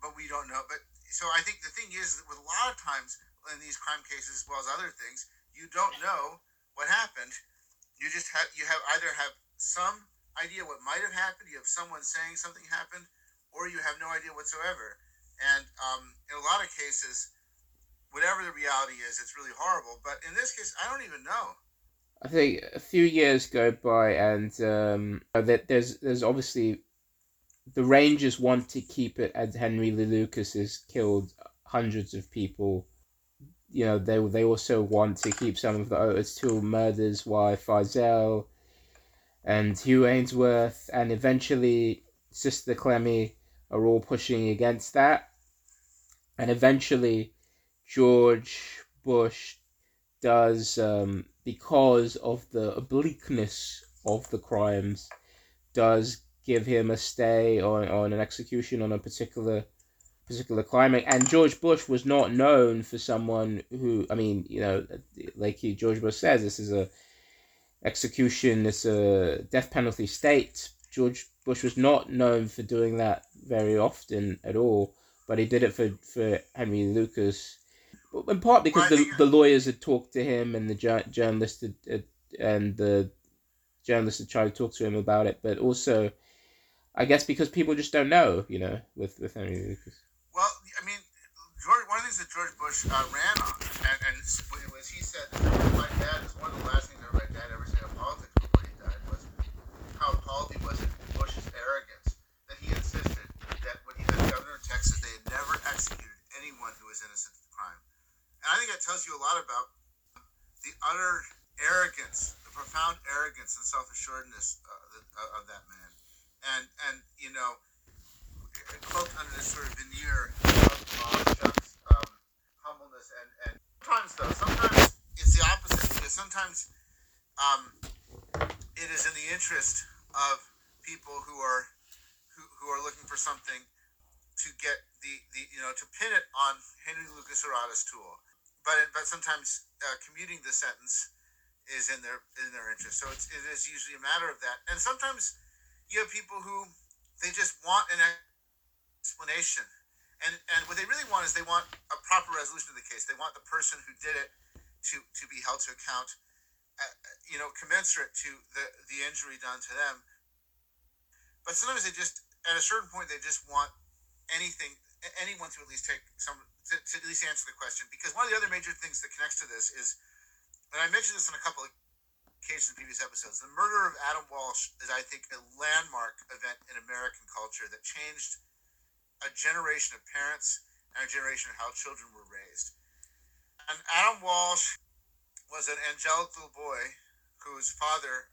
But we don't know. But so I think the thing is that with a lot of times in these crime cases as well as other things, you don't know what happened. You just have you have either have some idea what might have happened, you have someone saying something happened, or you have no idea whatsoever. And um, in a lot of cases, whatever the reality is, it's really horrible. But in this case, I don't even know. I think a few years go by, and um, that there's there's obviously the Rangers want to keep it as Henry Lee Lucas has killed hundreds of people. You know, they they also want to keep some of the Ottis Toole murders, wife Feazell, and Hugh Aynesworth, and eventually Sister Clemmy are all pushing against that. And eventually, George Bush does, um, because of the obliqueness of the crimes, does give him a stay on, on an execution on a particular particular climate. And George Bush was not known for someone who, I mean, you know, like he, George Bush says, this is a execution, it's a death penalty state. George Bush was not known for doing that very often at all, but he did it for, for Henry Lucas. In part because the, the lawyers had talked to him and the journalist had, and the journalist had tried to talk to him about it, but also, I guess because people just don't know, you know, with, with Henry Lucas. Well, I mean, George, one of the things that George Bush uh, ran on, and, and was he said, my dad is one of the last things that my dad ever said in politics before he died was how appalled he was at Bush's arrogance. That he insisted that when he was governor of Texas, they had never executed anyone who was innocent of the crime. And I think that tells you a lot about the utter arrogance, the profound arrogance and self-assuredness uh, of that man. And and you know, cloaked under this sort of veneer of just um, humbleness and and sometimes though, sometimes it's the opposite because sometimes um, it is in the interest of people who are who, who are looking for something to get the, the you know to pin it on Henry Lucas or Ottis Toole, but but sometimes uh, commuting the sentence is in their in their interest. So it's, it is usually a matter of that, and sometimes you have people who they just want an explanation, and and what they really want is they want a proper resolution of the case. They want the person who did it to to be held to account, uh, you know, commensurate to the the injury done to them but sometimes they just, at a certain point, they just want anything, anyone to at least take some, to, to at least answer the question. Because one of the other major things that connects to this is, and I mentioned this in a couple of cases in previous episodes, the murder of Adam Walsh is, I think, a landmark event in American culture that changed a generation of parents and a generation of how children were raised. And Adam Walsh was an angelic little boy whose father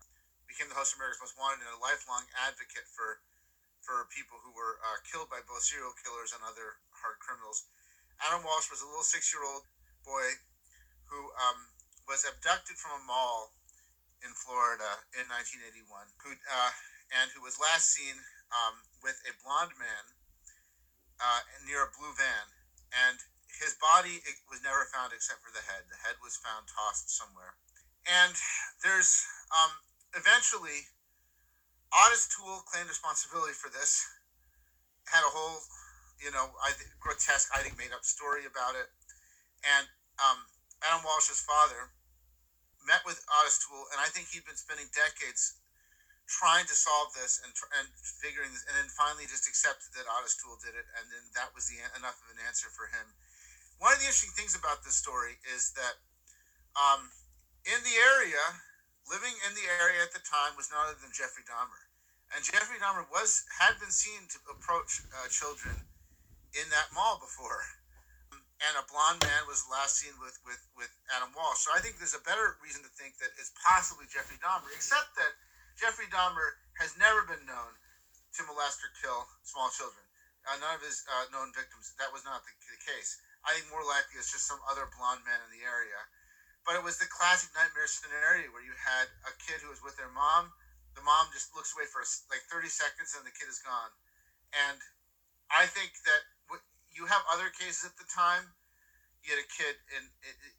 became the host of America's Most Wanted and a lifelong advocate for for people who were uh, killed by both serial killers and other hard criminals. Adam Walsh was a little six-year-old boy who um, was abducted from a mall in Florida in 1981, who uh, and who was last seen um, with a blonde man uh, near a blue van, and his body was never found except for the head. The head was found tossed somewhere, and there's um, eventually, Ottis Toole claimed responsibility for this. Had a whole, you know, I think, grotesque, I think, made up story about it. And um, Adam Walsh's father met with Toole, and I think he'd been spending decades trying to solve this and and figuring this, and then finally just accepted that Toole did it, and then that was the enough of an answer for him. One of the interesting things about this story is that um, in the area, living in the area at the time, was none other than Jeffrey Dahmer, and Jeffrey Dahmer was had been seen to approach uh, children in that mall before. And a blonde man was last seen with, with, with Adam Walsh. So I think there's a better reason to think that it's possibly Jeffrey Dahmer, except that Jeffrey Dahmer has never been known to molest or kill small children. Uh, none of his uh, known victims, that was not the, the, case. I think more likely it's just some other blonde man in the area. But it was the classic nightmare scenario where you had a kid who was with their mom. The mom just looks away for like 30 seconds and the kid is gone. And I think that you have other cases at the time. You had a kid in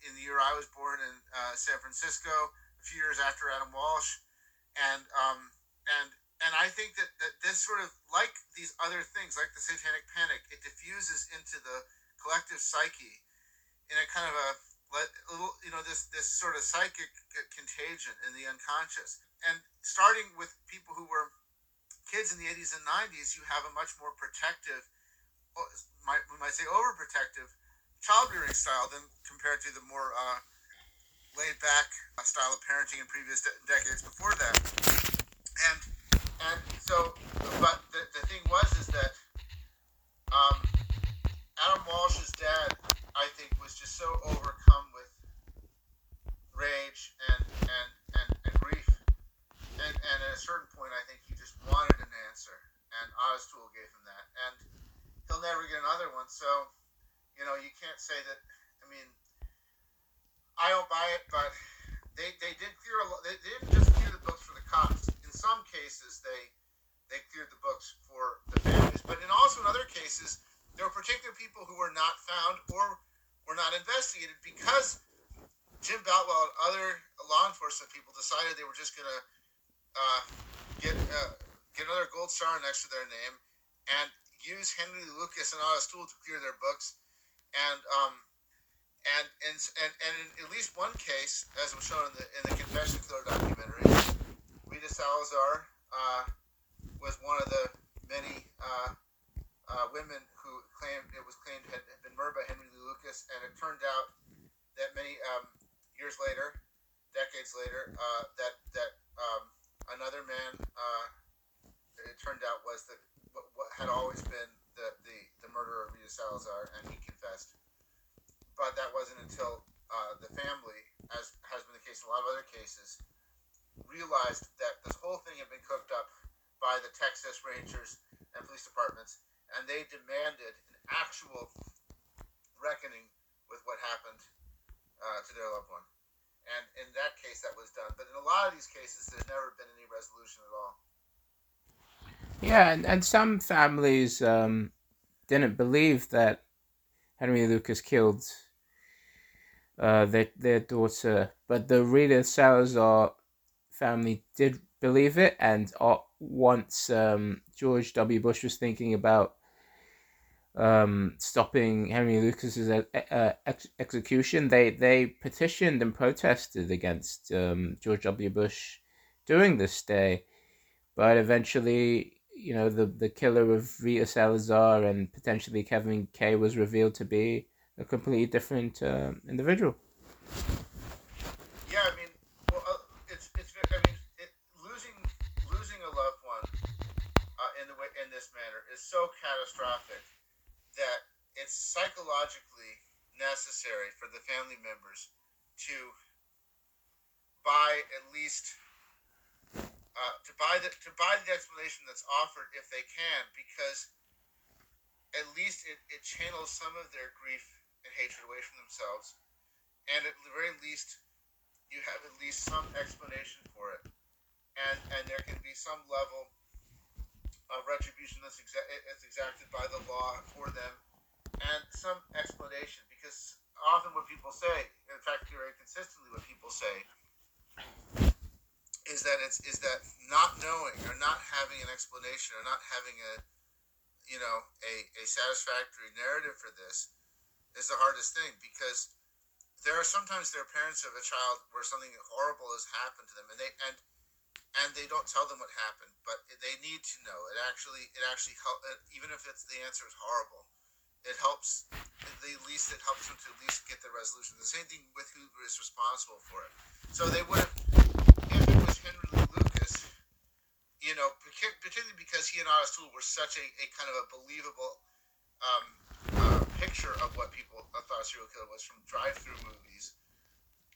in the year I was born in uh, San Francisco, a few years after Adam Walsh and um, and and I think that, that this sort of like these other things, like the satanic panic, it diffuses into the collective psyche in a kind of a little, you know, this this sort of psychic contagion in the unconscious. And starting with people who were kids in the 80s and 90s, you have a much more protective, might we might say overprotective, child rearing style than compared to the more uh, laid back style of parenting in previous de- decades before that. And and so, but the, the thing was is that um, Adam Walsh's dad, I think, was just so overcome with rage and and, and, and grief. And, and at a certain point, I think he just wanted an answer, and Ottis Toole gave him that. And he'll never get another one. So, you know, you can't say that. I mean, I don't buy it, but they, they did clear a they, didn't just clear the books for the cops. In some cases, they they cleared the books for the families, but in also in other cases, there were particular people who were not found or were not investigated because Jim Boutwell and other law enforcement people decided they were just going to uh, get uh, get another gold star next to their name and use Henry Lucas and Ottis Toole to clear their books. And um, and and and, and in at least one case, as was shown in the in the Confession Killer documentary, Rita Salazar uh, was one of the many uh, uh, women who claimed it was claimed had, been murdered by Henry Lucas, and it turned out that many um, years later, decades later, uh, that that um, another man, uh, it turned out was that what, had always been the, the, the murderer of Rita Salazar, and he confessed but that wasn't until uh, the family, as has been the case in a lot of other cases, realized that this whole thing had been cooked up by the Texas Rangers and police departments, and they demanded an actual reckoning with what happened uh, to their loved one. And in that case, that was done. But in a lot of these cases, there's never been any resolution at all. Yeah, and, and some families um, didn't believe that Henry Lucas killed uh, their their daughter, but the Rita Salazar family did believe it, and uh, once um, George W. Bush was thinking about um, stopping Henry Lucas's uh, uh, ex- execution, they they petitioned and protested against um, George W. Bush during this day, but eventually. You know the the killer of Rita Salazar and potentially Kevin Kay was revealed to be a completely different uh, individual. Yeah, I mean, well, uh, it's it's. I mean, it, losing losing a loved one uh, in the way in this manner is so catastrophic that it's psychologically necessary for the family members to buy at least uh, to buy the to buy the explanation that's offered if they can because at least it, it channels some of their grief and hatred away from themselves, and at the very least, you have at least some explanation for it, and and there can be some level of retribution that's, exa- that's exacted by the law for them, and some explanation because often what people say, in fact, very consistently what people say, is that it's is that not knowing or not having an explanation or not having a you know a, a satisfactory narrative for this is the hardest thing because there are sometimes there are parents of a child where something horrible has happened to them and they and and they don't tell them what happened, but they need to know. It actually, it actually help. Even if it's the answer is horrible, it helps. At least it helps them to at least get the resolution. The same thing with who is responsible for it. So they would have, if it was Henry Lee Lucas, you know, particularly because he and Ottis Toole were such a, a kind of a believable um, uh, picture of what people thought a serial killer was from drive-through movies,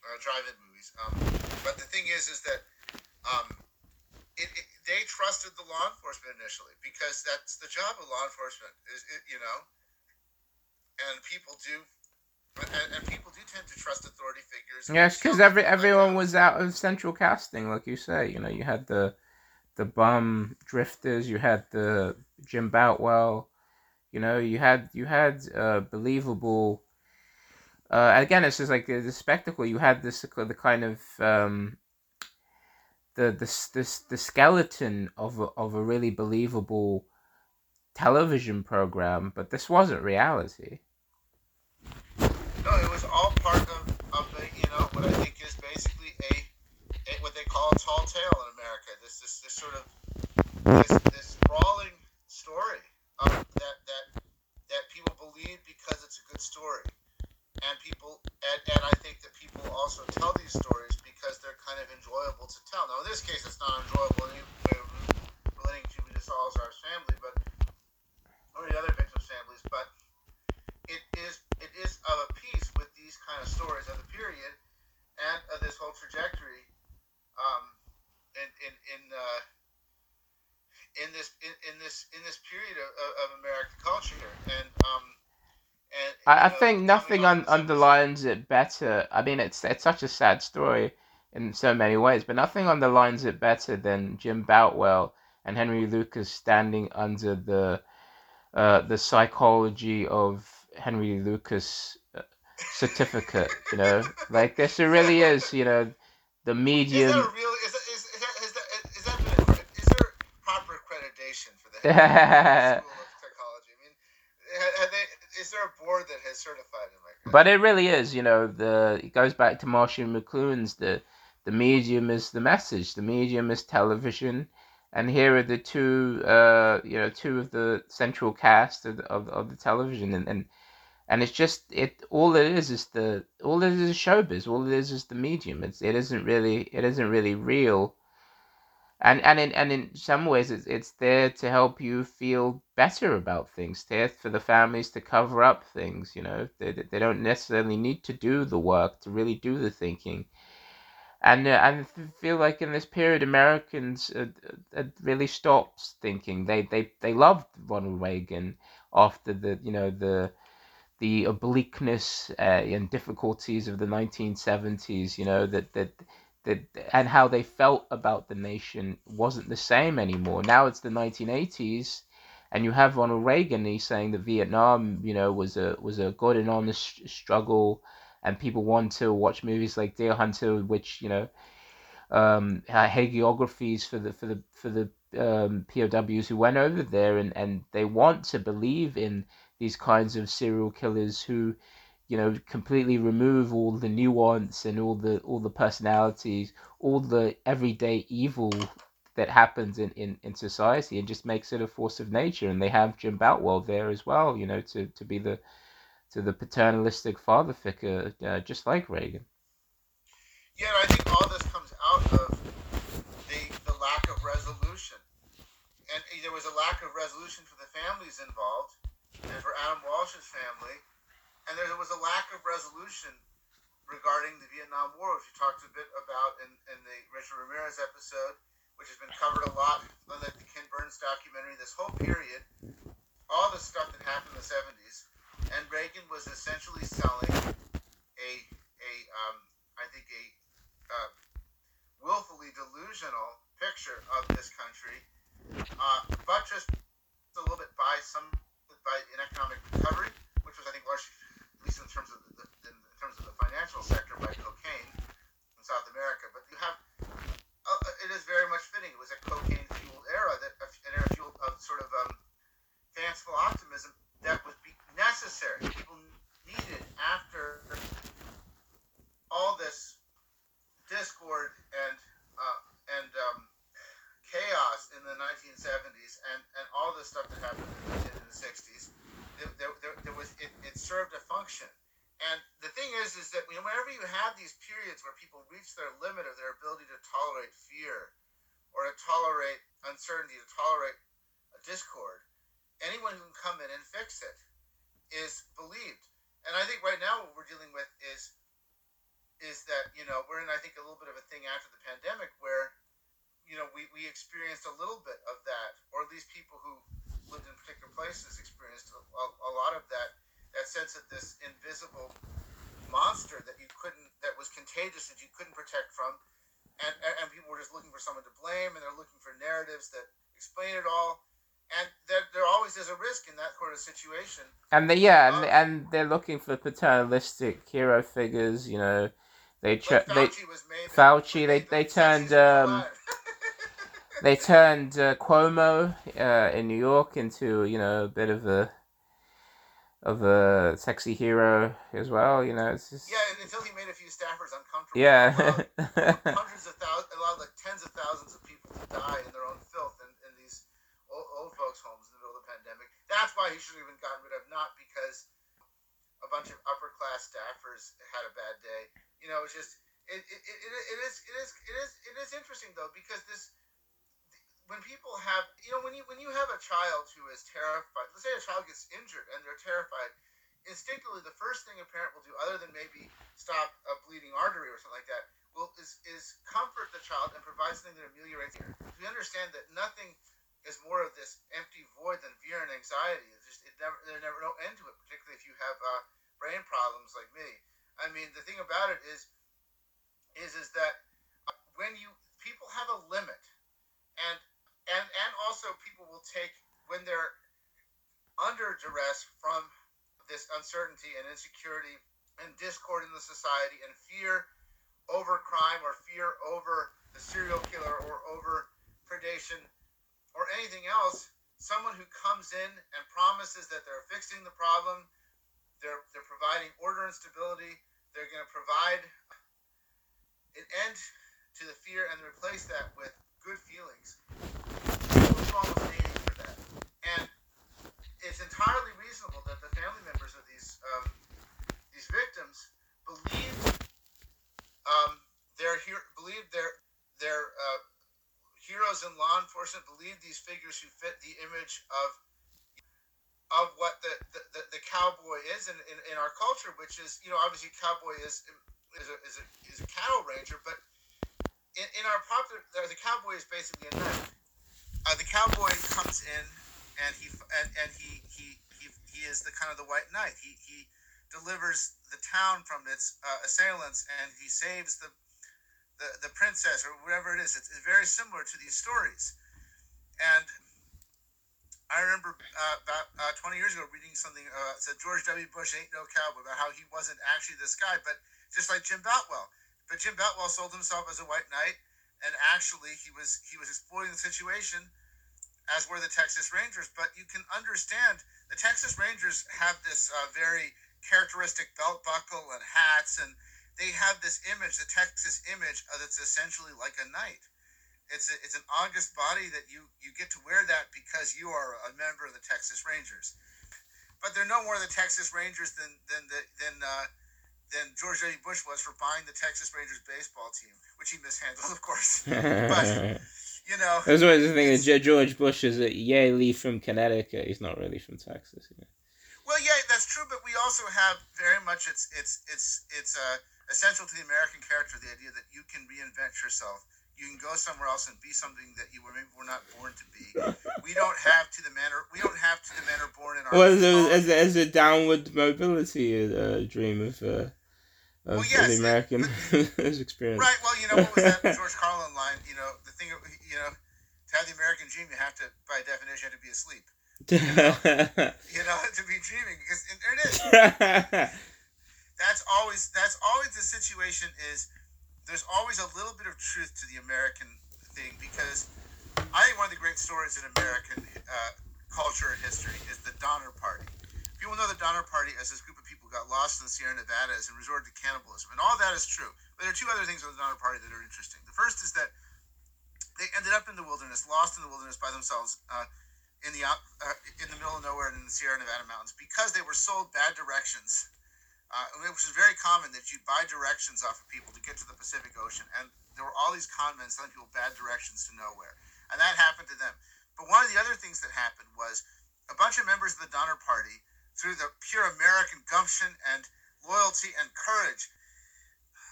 uh, drive-in movies. Um, but the thing is, is that um, it, it, they trusted the law enforcement initially because that's the job of law enforcement is it, you know? And people do and, and, people do tend to trust authority figures. Yes because every everyone was out of central casting like you say you know you had the the bum drifters you had the jim boutwell you know you had you had uh believable uh, again, it's just like the spectacle. You had this the kind of um, the the the, the skeleton of a, of a really believable television program, but this wasn't reality. No, it was all part of, of the you know what I think is basically a, a tall tale in America. This this, this sort of this, this sprawling story of, that that that people believe because it's a good story, and people and, and I think that people also tell these stories because they're kind of enjoyable to tell. Now, in this case, it's not enjoyable anyway relating to the Salazar's family, but or the other victims' families. But it is it is of a piece with these kind of stories of the period and of this whole trajectory um, in in in, uh, in this in, in this in this period of, of American culture and um, and, I, I know, think nothing un- underlines it better. I mean, it's it's such a sad story, in so many ways, but nothing underlines it better than Jim Boutwell and Henry Lucas standing under the uh, the psychology of Henry Lucas uh, certificate. You know, like this, it really is. You know, the medium. Is that real? Is that, is, is that, is that, is that is there proper accreditation for the Henry School of Psychology? I mean, have they, is there a board that has certified him? Like but it really is. You know, the it goes back to Marshall McLuhan's the the medium is the message. The medium is television, and here are the two, uh, you know, two of the central cast of, of, of the television, and, and and it's just it. All it is is the all it is is showbiz. All it is is the medium. It's it isn't really it isn't really real. And and in and in some ways, it's it's there to help you feel better about things. There for the families to cover up things. You know, they they don't necessarily need to do the work to really do the thinking and uh, I feel like in this period, Americans had, had really stopped thinking. They they they loved Ronald Reagan after the you know the the obliqueness uh, and difficulties of the 1970s. You know that that that and how they felt about the nation wasn't the same anymore. Now it's the 1980s. And you have Ronald Reagan. He's saying that Vietnam, you know, was a was a good and honest struggle, and people want to watch movies like Deer Hunter, which you know um, hagiographies for the for the for the um, POWs who went over there, and and they want to believe in these kinds of serial killers who you know completely remove all the nuance and all the all the personalities all the everyday evil that happens in, in, in society and just makes it a force of nature and they have jim boutwell there as well you know to, to be the to the paternalistic father figure, uh, just like Reagan. Yeah, I think all this comes out of the the lack of resolution, and there was a lack of resolution for the families involved, and for Adam Walsh's family, and there was a lack of resolution regarding the Vietnam War, which we talked a bit about in, in the Richard Ramirez episode, which has been covered a lot, like the Ken Burns documentary. This whole period, all the stuff that happened in the 70s and Reagan was essentially selling a a um, I think a uh, willfully delusional picture of this country, uh, but just a little bit by some by an economic recovery, which was I think largely, at least in terms of the in, in terms of the financial sector, by cocaine in South America. But you have uh, uh it is very much fitting. It was a cocaine fueled era that uh, an era fueled of sort of um, fanciful optimism that was necessary. People needed after all this discord chaos in the 1970s and, and all the stuff that happened in, the 60s, there, there, there was it, it, served a function. And the thing is, is that whenever you have these periods where people reach their limit of their ability to tolerate fear, or to tolerate uncertainty, to tolerate a discord, anyone who can come in and fix it is believed. And I think right now what we're dealing with is is that you know we're in I think a little bit of a thing after the pandemic where you know we, we experienced a little bit of that, or at least people who lived in particular places experienced a, a, a lot of that that sense of this invisible monster that you couldn't that was contagious that you couldn't protect from and, and, and people were just looking for someone to blame and they're looking for narratives that explain it all and there, there always is a risk in that sort of situation. And they, yeah, um, and, and they're looking for paternalistic hero figures. You know, they ch- they Fauci they they turned um they turned uh, Cuomo uh, in New York into you know a bit of a of a sexy hero as well. You know, it's just yeah. Until he made a few staffers uncomfortable. Yeah. hundreds of thousands, a lot like tens of thousands of people to die in their own filth in, in these old, old folks' homes in the middle of the pandemic. That's why he should have been gotten rid of, not because a bunch of upper class staffers had a bad day. You know, it's just it, it, it, it is it is it is it is interesting though because this when people have you know when you when you have a child who is terrified let's say a child gets injured and they're terrified instinctively the first thing a parent will do other than maybe stop a bleeding artery or something like that will is, is comfort the child and provide something that ameliorates it. We understand that nothing is more of this empty void than fear and anxiety. It's just it never there's never no end to it particularly if you have uh, brain problems like me. I mean the thing about it is is is that uh, when you people have a limit and and and also people will take when they're under duress from this uncertainty and insecurity and discord in the society and fear over crime or fear over the serial killer or over predation or anything else someone who comes in and promises that they're fixing the problem they're they're providing order and stability they're going to provide an end to the fear and replace that with good feelings for that. And it's entirely reasonable that the family members of these um, these victims believed um, their hero, believed their their uh, heroes in law enforcement believed these figures who fit the image of of what the, the, the, the cowboy is in, in, in, our culture, which is, you know, obviously cowboy is is a, is a, is a cattle ranger, but in, in our popular, the cowboy is basically a knight uh, the cowboy comes in and he and, and he, he he he is the kind of the white knight. He he delivers the town from its uh, assailants and he saves the, the the princess or whatever it is. It's, it's very similar to these stories, and I remember uh, about uh, 20 years ago reading something uh, said George W. Bush ain't no cowboy about how he wasn't actually this guy, but just like Jim Boutwell. But Jim Boutwell sold himself as a white knight and actually he was he was exploiting the situation as were the Texas Rangers. But you can understand the Texas Rangers have this uh, very characteristic belt buckle and hats, and they have this image, the Texas image, that's essentially like a knight. It's a, it's an august body that you you get to wear that because you are a member of the Texas Rangers. But they're no more the Texas Rangers than than the, than uh, than George W. Bush was for buying the Texas Rangers baseball team, which he mishandled, of course. but you know, that's always the thing that George Bush is a Yaley from Connecticut. He's not really from Texas. You know? Well, yeah, that's true, but we also have very much it's it's it's it's uh, essential to the American character the idea that you can reinvent yourself. You can go somewhere else and be something that you were maybe were not born to be. We don't have to the manner we don't have to the manner born in our. Well, as, as, as a downward mobility uh, dream of. Uh of well, yes, the American it, experience. Right. Well, you know what was that George Carlin line? You know, the thing. You know, to have the American dream, you have to, by definition, have to be asleep. You know, you know to be dreaming because there it is. that's always that's always the situation. Is there's always a little bit of truth to the American thing because I think one of the great stories in American uh, culture and history is the Donner Party. People know the Donner Party as this group of got lost in the Sierra Nevadas and resorted to cannibalism, and all that is true. But there are two other things with the Donner Party that are interesting. The first is that they ended up in the wilderness, lost in the wilderness by themselves, uh, in the uh, in the middle of nowhere in the Sierra Nevada mountains, because they were sold bad directions uh, which is very common that you'd buy directions off of people to get to the Pacific Ocean, and there were all these con men telling people bad directions to nowhere, and that happened to them. But one of the other things that happened was a bunch of members of the Donner Party, through the pure American gumption and loyalty and courage.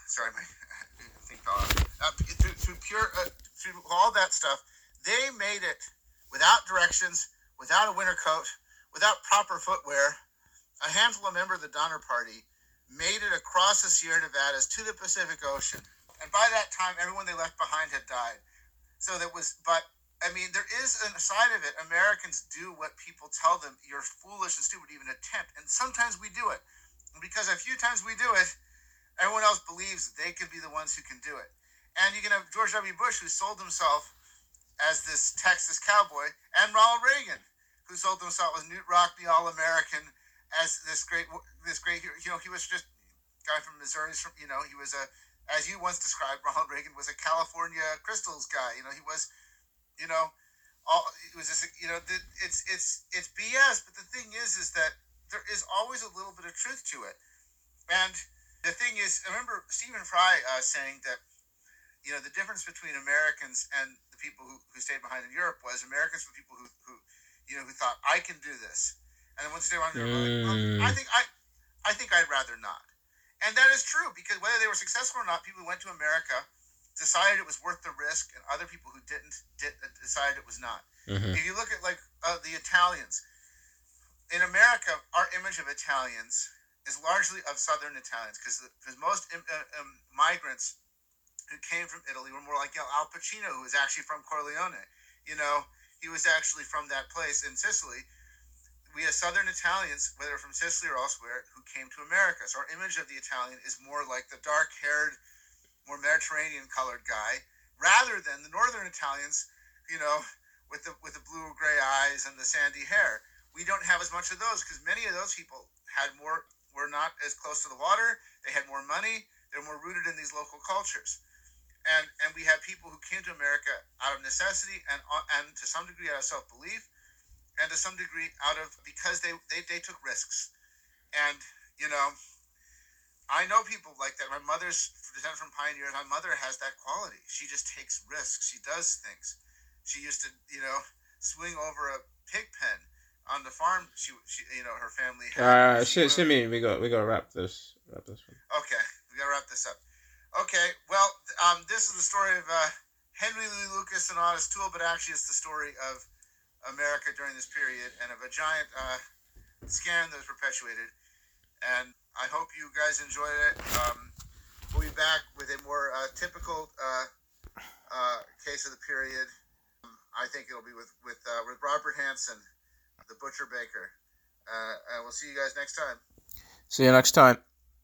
Sorry, my thing fell off. Uh, through, through pure, uh, through all that stuff, they made it without directions, without a winter coat, without proper footwear. A handful of members of the Donner Party made it across the Sierra Nevadas to the Pacific Ocean. And by that time, everyone they left behind had died. So that was, but I mean, there is a side of it. Americans do what people tell them. You're foolish and stupid to even attempt. And sometimes we do it. Because a few times we do it, everyone else believes they could be the ones who can do it. And you can have George W. Bush, who sold himself as this Texas cowboy, and Ronald Reagan, who sold himself as Knute Rockne, All American, as this great, this great, you know, he was just guy from Missouri. From you know, he was a, as you once described, Ronald Reagan was a California crystals guy. You know, he was you know, all it was just you know it's it's it's BS. But the thing is, is that there is always a little bit of truth to it. And the thing is, I remember Stephen Fry uh, saying that you know the difference between Americans and the people who, who stayed behind in Europe was Americans were people who, who you know who thought I can do this, and then once they were on, like, well, I mm. think I I think I'd rather not. And that is true because whether they were successful or not, people who went to America decided it was worth the risk, and other people who didn't did, uh, decided it was not. Mm-hmm. If you look at like uh, the Italians in America, our image of Italians is largely of Southern Italians because because most uh, um, migrants who came from Italy were more like you know, Al Pacino, who was actually from Corleone. You know, he was actually from that place in Sicily. We have Southern Italians, whether from Sicily or elsewhere, who came to America. So our image of the Italian is more like the dark-haired more Mediterranean colored guy, rather than the northern Italians, you know, with the with the blue gray eyes and the sandy hair. We don't have as much of those because many of those people had more were not as close to the water. They had more money. They're more rooted in these local cultures. And and we have people who came to America out of necessity and and to some degree out of self belief, and to some degree out of because they, they they took risks, and you know I know people like that. My mother's descended from pioneers. My mother has that quality. She just takes risks. She does things. She used to, you know, swing over a pig pen on the farm. She, she you know, her family. Had. Uh, she, Simeon, we got, we got to wrap this, wrap this one. Okay, we got to wrap this up. Okay, well, um, this is the story of uh, Henry Lee Lucas and Ottis Toole, but actually, it's the story of America during this period and of a giant uh, scam that was perpetuated. And I hope you guys enjoyed it. Um, we'll be back with a more uh, typical uh, uh, case of the period. Um, I think it'll be with with uh, with Robert Hansen, the butcher baker. And we'll see you guys next time. See you next time.